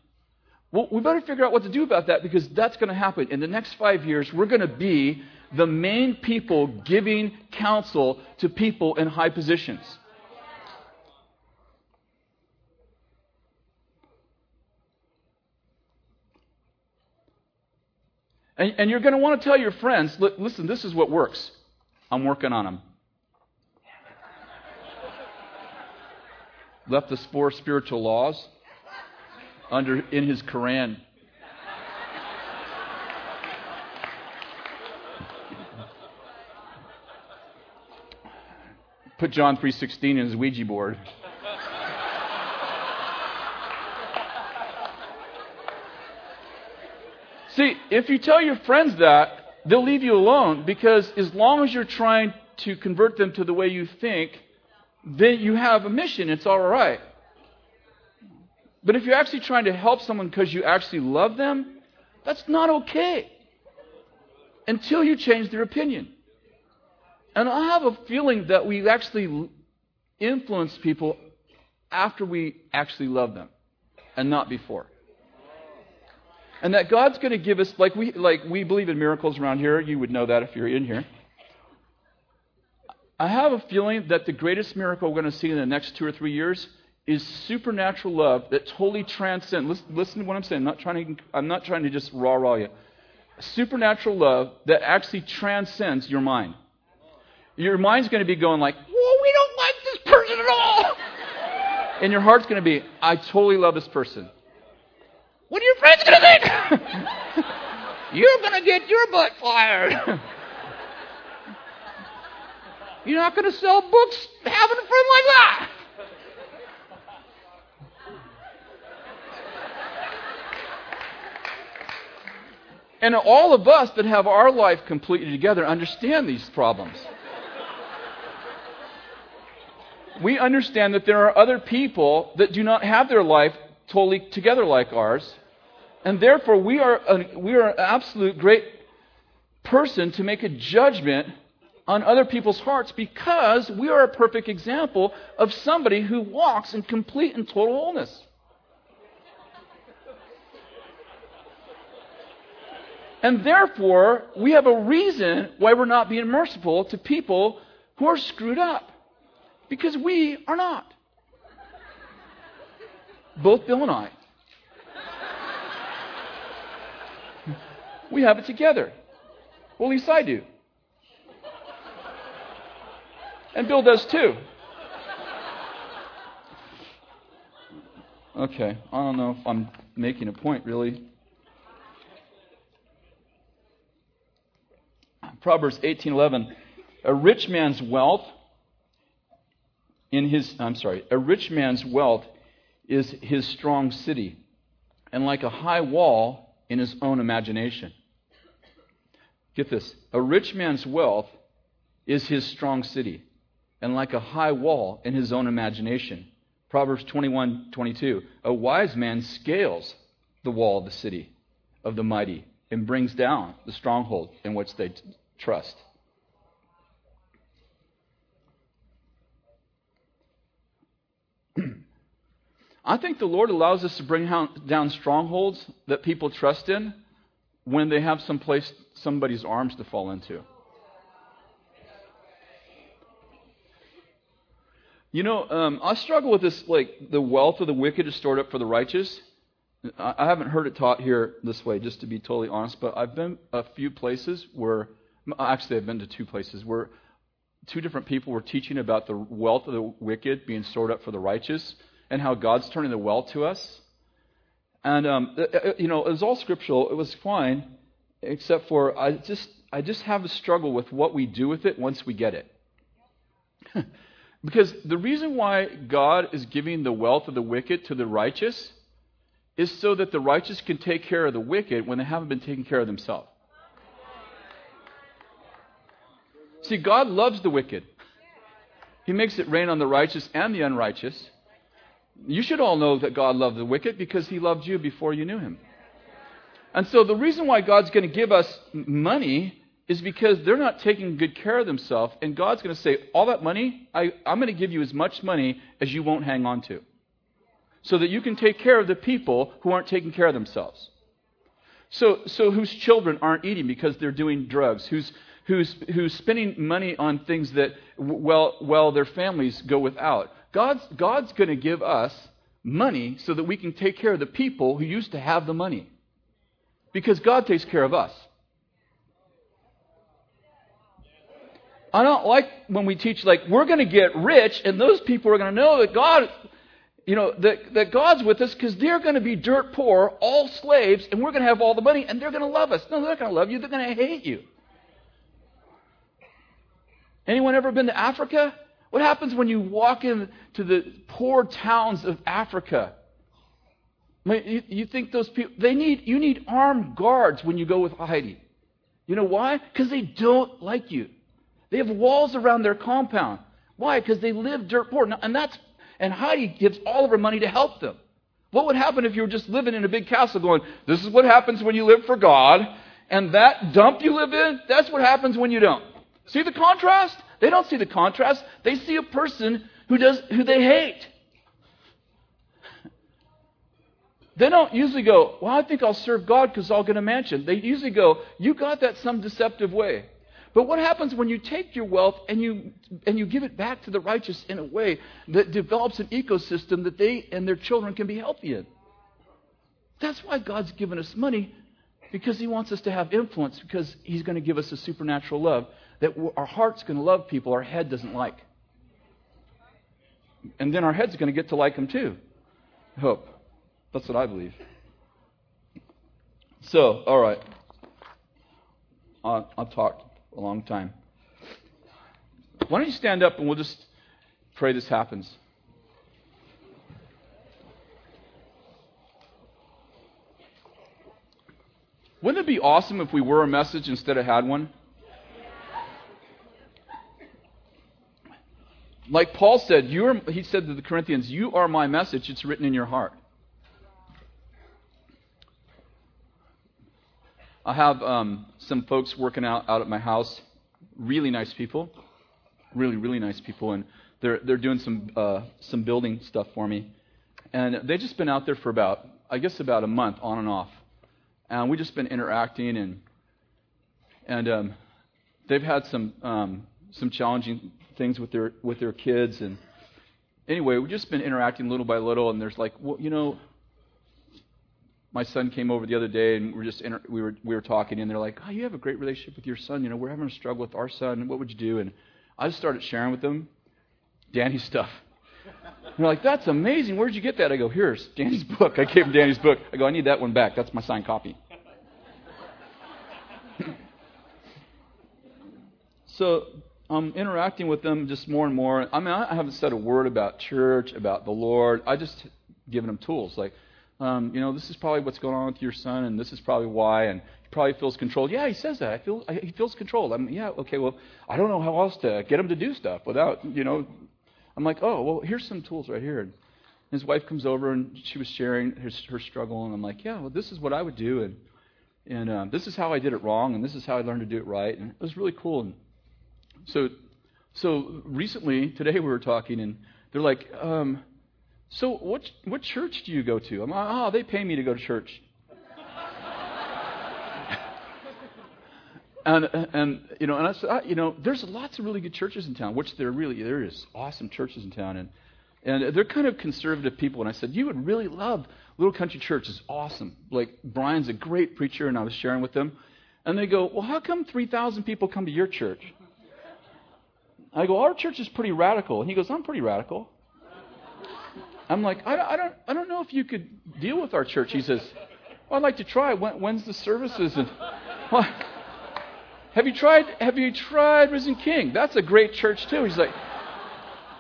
Well, we better figure out what to do about that because that's going to happen. In the next five years, we're going to be the main people giving counsel to people in high positions. And, and you're going to want to tell your friends listen, this is what works. I'm working on them. Left the four spiritual laws under in his Quran. Put John 3:16 in his Ouija board. See, if you tell your friends that, they'll leave you alone because as long as you're trying to convert them to the way you think, then you have a mission. It's all right. But if you're actually trying to help someone because you actually love them, that's not okay until you change their opinion. And I have a feeling that we actually influence people after we actually love them and not before. And that God's going to give us, like we, like we believe in miracles around here. You would know that if you're in here. I have a feeling that the greatest miracle we're going to see in the next two or three years is supernatural love that totally transcends. Listen, listen, to what I'm saying. I'm not trying to, I'm not trying to just rah rah you. Supernatural love that actually transcends your mind. Your mind's going to be going like, "Well, we don't like this person at all," and your heart's going to be, "I totally love this person." What are your friends going to think? You're going to get your butt fired. You're not going to sell books having a friend like that. And all of us that have our life completely together understand these problems. we understand that there are other people that do not have their life totally together like ours. And therefore, we are, a, we are an absolute great person to make a judgment on other people's hearts because we are a perfect example of somebody who walks in complete and total wholeness. And therefore, we have a reason why we're not being merciful to people who are screwed up. Because we are not. Both Bill and I. We have it together. Well, at least I do. And Bill does too. Okay, I don't know if I'm making a point really. Proverbs 18:11, a rich man's wealth in his I'm sorry, a rich man's wealth is his strong city, and like a high wall in his own imagination. Get this a rich man's wealth is his strong city, and like a high wall in his own imagination. Proverbs 21:22. A wise man scales the wall of the city of the mighty and brings down the stronghold in which they trust. I think the Lord allows us to bring down strongholds that people trust in when they have some place somebody's arms to fall into. You know, um, I struggle with this, like the wealth of the wicked is stored up for the righteous. I, I haven't heard it taught here this way, just to be totally honest. But I've been a few places where, actually, I've been to two places where two different people were teaching about the wealth of the wicked being stored up for the righteous and how God's turning the wealth to us. And um, uh, uh, you know, it was all scriptural. It was fine, except for I just I just have a struggle with what we do with it once we get it. because the reason why God is giving the wealth of the wicked to the righteous is so that the righteous can take care of the wicked when they haven't been taking care of themselves. See, God loves the wicked. He makes it rain on the righteous and the unrighteous. You should all know that God loved the wicked because he loved you before you knew him. And so the reason why God's going to give us money is because they're not taking good care of themselves. And God's going to say, All that money, I, I'm going to give you as much money as you won't hang on to. So that you can take care of the people who aren't taking care of themselves. So, so whose children aren't eating because they're doing drugs, whose, who's, who's spending money on things that, well, well, their families go without. God's, God's going to give us money so that we can take care of the people who used to have the money. Because God takes care of us. I don't like when we teach, like, we're going to get rich, and those people are going to know that God, you know, that, that God's with us because they're going to be dirt poor, all slaves, and we're going to have all the money, and they're going to love us. No, they're not going to love you, they're going to hate you. Anyone ever been to Africa? What happens when you walk into the poor towns of Africa? You, think those people, they need, you need armed guards when you go with Heidi. You know why? Because they don't like you. They have walls around their compound. Why? Because they live dirt poor. And that's, and Heidi gives all of her money to help them. What would happen if you were just living in a big castle going, this is what happens when you live for God, and that dump you live in, that's what happens when you don't. See the contrast? They don't see the contrast. They see a person who does who they hate. They don't usually go, Well, I think I'll serve God because I'll get a mansion. They usually go, You got that some deceptive way. But what happens when you take your wealth and you and you give it back to the righteous in a way that develops an ecosystem that they and their children can be healthy in? That's why God's given us money because he wants us to have influence because he's going to give us a supernatural love that our heart's going to love people our head doesn't like. And then our head's going to get to like them too. I hope. That's what I believe. So, all right. I've talked a long time. Why don't you stand up and we'll just pray this happens. Wouldn't it be awesome if we were a message instead of had one? Like Paul said, you are, he said to the Corinthians, You are my message. It's written in your heart. I have um, some folks working out, out at my house, really nice people, really, really nice people, and they're, they're doing some, uh, some building stuff for me. And they've just been out there for about, I guess, about a month on and off. And we've just been interacting, and, and um, they've had some, um, some challenging things with their with their kids. And anyway we've just been interacting little by little. And there's like well you know my son came over the other day and we are just inter- we were we were talking and they're like oh you have a great relationship with your son. You know we're having a struggle with our son. What would you do? And I just started sharing with them Danny's stuff. And they're like that's amazing. Where'd you get that? I go here's Danny's book. I gave him Danny's book. I go I need that one back. That's my signed copy. So I'm interacting with them just more and more. I mean, I haven't said a word about church, about the Lord. I just given them tools. Like, um, you know, this is probably what's going on with your son, and this is probably why, and he probably feels controlled. Yeah, he says that. I feel I, he feels controlled. I'm yeah, okay. Well, I don't know how else to get him to do stuff without, you know. I'm like, oh, well, here's some tools right here. And his wife comes over and she was sharing her, her struggle, and I'm like, yeah, well, this is what I would do, and and um, this is how I did it wrong, and this is how I learned to do it right, and it was really cool. And so, so recently today we were talking, and they're like, um, so what what church do you go to? I'm like, oh, they pay me to go to church. and and you know, and I said, I, you know, there's lots of really good churches in town, which there really there is awesome churches in town, and and they're kind of conservative people. And I said, you would really love Little Country Church. It's awesome. Like Brian's a great preacher, and I was sharing with them, and they go, well, how come 3,000 people come to your church? I go, our church is pretty radical, and he goes, I'm pretty radical. I'm like, I, I don't, I don't know if you could deal with our church. He says, well, I'd like to try. When, when's the services? And well, have you tried? Have you tried Risen King? That's a great church too. He's like,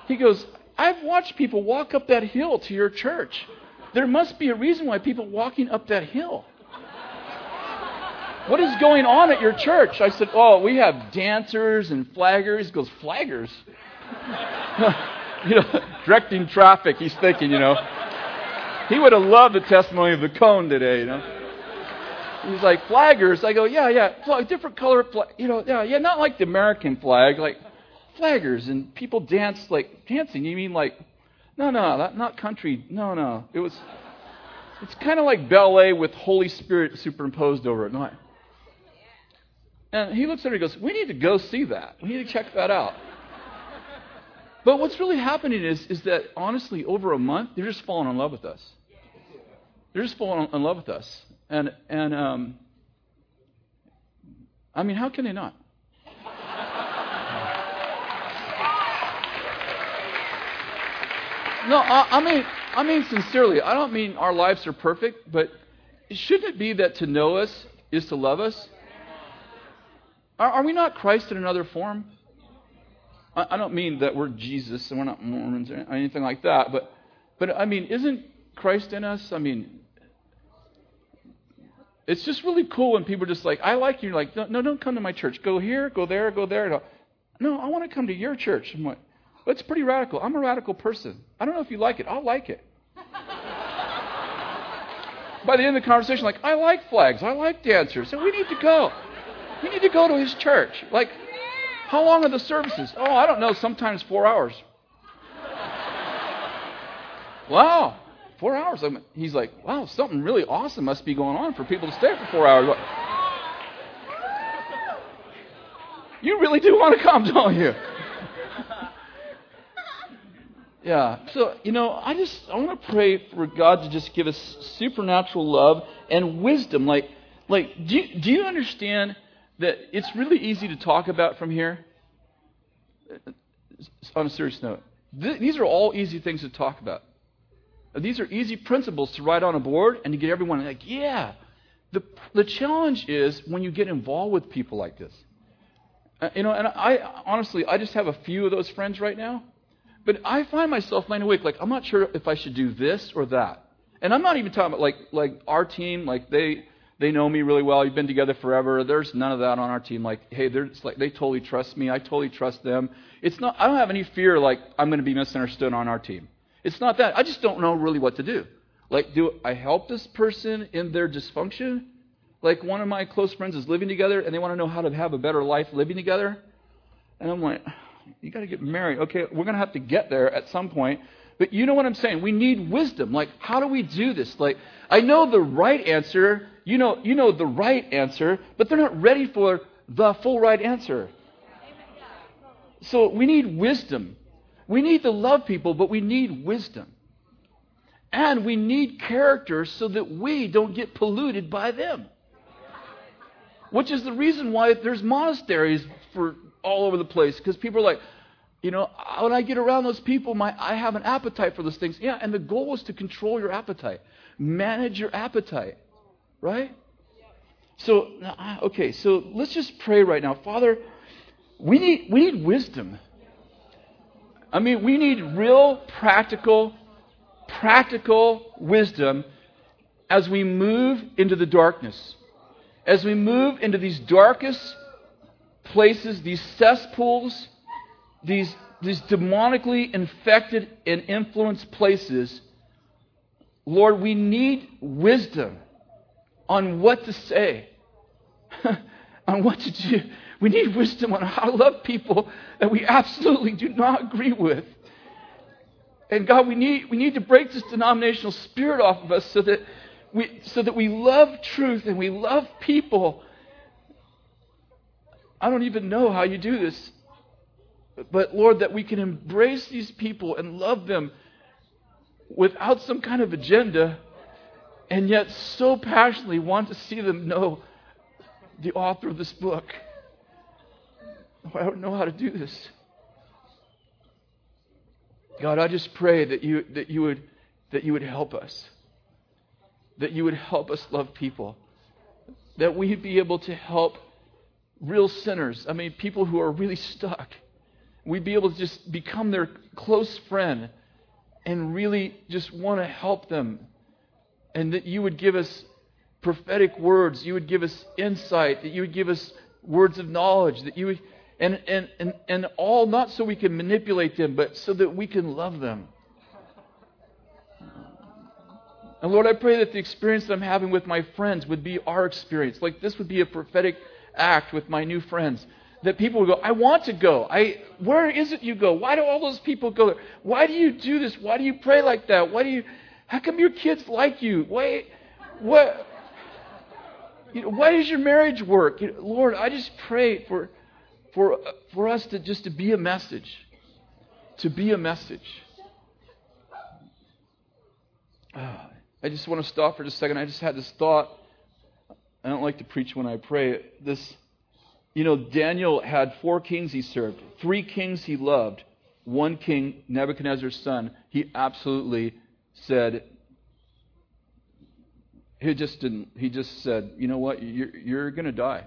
he goes, I've watched people walk up that hill to your church. There must be a reason why people walking up that hill. What is going on at your church? I said, Oh, we have dancers and flaggers. He goes, Flaggers? you know, directing traffic. He's thinking, you know. He would have loved the testimony of the cone today, you know. He's like, flaggers. I go, yeah, yeah, different color, flag, you know, yeah, yeah, not like the American flag, like flaggers and people dance like dancing. You mean like, no, no, that, not country. No, no. It was, it's kind of like ballet with Holy Spirit superimposed over it. And he looks at her and goes, we need to go see that. We need to check that out. But what's really happening is, is that honestly, over a month, they're just falling in love with us. They're just falling in love with us. And, and um, I mean, how can they not? No, I, I mean, I mean sincerely. I don't mean our lives are perfect, but shouldn't it be that to know us is to love us? Are, are we not Christ in another form? I, I don't mean that we're Jesus and we're not Mormons or anything like that, but, but I mean, isn't Christ in us? I mean, it's just really cool when people are just like, I like you. You're like, no, no, don't come to my church. Go here, go there, go there. No, I want to come to your church. I'm like, it's pretty radical. I'm a radical person. I don't know if you like it. I'll like it. By the end of the conversation, like, I like flags. I like dancers. So we need to go. We need to go to his church. Like, how long are the services? Oh, I don't know, sometimes four hours. wow, four hours. I mean, he's like, wow, something really awesome must be going on for people to stay for four hours. You really do want to come, don't you? yeah. So, you know, I just, I want to pray for God to just give us supernatural love and wisdom. Like, like, do you, do you understand that it's really easy to talk about from here. On a serious note, th- these are all easy things to talk about. These are easy principles to write on a board and to get everyone like, yeah. The, the challenge is when you get involved with people like this. Uh, you know, and I honestly, I just have a few of those friends right now. But I find myself laying awake, like, I'm not sure if I should do this or that. And I'm not even talking about like, like our team, like they, they know me really well. You've been together forever. There's none of that on our team. Like, hey, they're like they totally trust me. I totally trust them. It's not. I don't have any fear like I'm going to be misunderstood on our team. It's not that. I just don't know really what to do. Like, do I help this person in their dysfunction? Like, one of my close friends is living together and they want to know how to have a better life living together. And I'm like, you got to get married. Okay, we're going to have to get there at some point. But you know what I'm saying? We need wisdom. Like, how do we do this? Like, I know the right answer. You know, you know the right answer, but they're not ready for the full right answer. So we need wisdom. We need to love people, but we need wisdom. And we need character so that we don't get polluted by them. Which is the reason why there's monasteries for all over the place. Because people are like, you know, when I get around those people, my, I have an appetite for those things. Yeah, and the goal is to control your appetite, manage your appetite, right? So, okay, so let's just pray right now. Father, we need, we need wisdom. I mean, we need real practical, practical wisdom as we move into the darkness, as we move into these darkest places, these cesspools, these, these demonically infected and influenced places, Lord, we need wisdom on what to say, on what to do. We need wisdom on how to love people that we absolutely do not agree with. And God, we need, we need to break this denominational spirit off of us so that we, so that we love truth and we love people. I don't even know how you do this. But Lord, that we can embrace these people and love them without some kind of agenda, and yet so passionately want to see them know the author of this book. Oh, I don't know how to do this. God, I just pray that you, that you, would, that you would help us. That you would help us love people. That we'd be able to help real sinners. I mean, people who are really stuck. We'd be able to just become their close friend and really just want to help them. And that you would give us prophetic words, you would give us insight, that you would give us words of knowledge, that you would and, and, and, and all not so we can manipulate them, but so that we can love them. And Lord, I pray that the experience that I'm having with my friends would be our experience. Like this would be a prophetic act with my new friends. That people would go, I want to go. I where is it you go? Why do all those people go there? Why do you do this? Why do you pray like that? Why do you how come your kids like you? Why what you know, why does your marriage work? You know, Lord, I just pray for for, for us to just to be a message. To be a message. Uh, I just want to stop for just a second. I just had this thought. I don't like to preach when I pray. This, you know, Daniel had four kings he served, three kings he loved, one king, Nebuchadnezzar's son, he absolutely said, he just didn't, he just said, you know what, you're, you're going to die.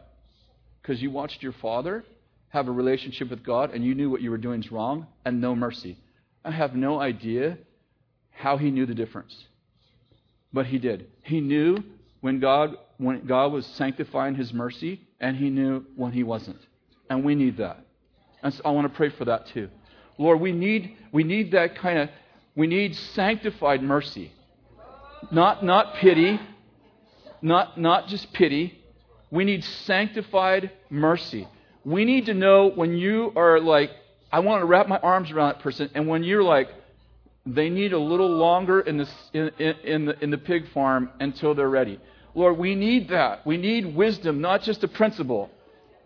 Because you watched your father have a relationship with God and you knew what you were doing is wrong and no mercy. I have no idea how he knew the difference. But he did. He knew when God when God was sanctifying his mercy and he knew when he wasn't. And we need that. And so I want to pray for that too. Lord, we need we need that kind of we need sanctified mercy. Not not pity, not not just pity. We need sanctified mercy. We need to know when you are like, I want to wrap my arms around that person, and when you're like, they need a little longer in, in, in, the, in the pig farm until they're ready. Lord, we need that. We need wisdom, not just a principle.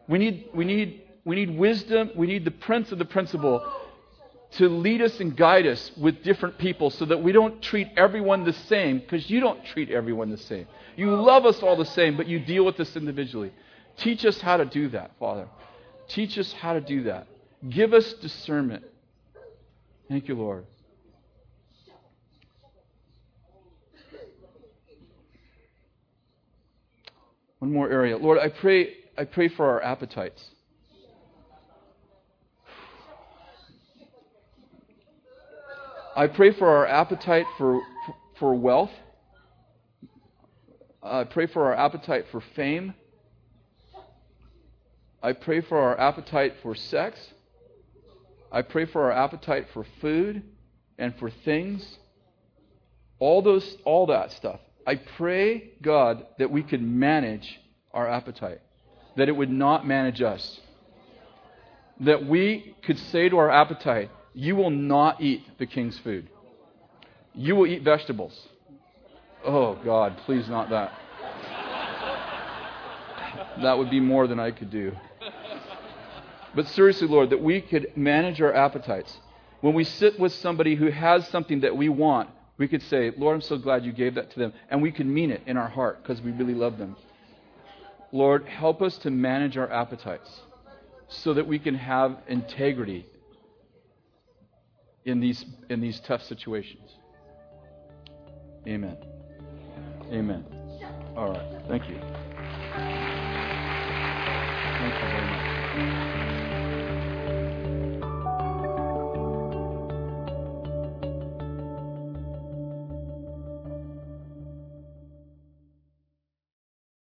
We need, we need, we need wisdom. We need the prince of the principle to lead us and guide us with different people so that we don't treat everyone the same because you don't treat everyone the same. You love us all the same, but you deal with us individually. Teach us how to do that, Father. Teach us how to do that. Give us discernment. Thank you, Lord. One more area. Lord, I pray, I pray for our appetites. I pray for our appetite for, for wealth. I pray for our appetite for fame. I pray for our appetite for sex. I pray for our appetite for food and for things. All those all that stuff. I pray, God, that we could manage our appetite. That it would not manage us. That we could say to our appetite, you will not eat the king's food. You will eat vegetables. Oh, God, please not that. That would be more than I could do. But seriously, Lord, that we could manage our appetites. When we sit with somebody who has something that we want, we could say, Lord, I'm so glad you gave that to them. And we could mean it in our heart because we really love them. Lord, help us to manage our appetites so that we can have integrity in these, in these tough situations. Amen. Amen. All right. Thank you. Thank you very much.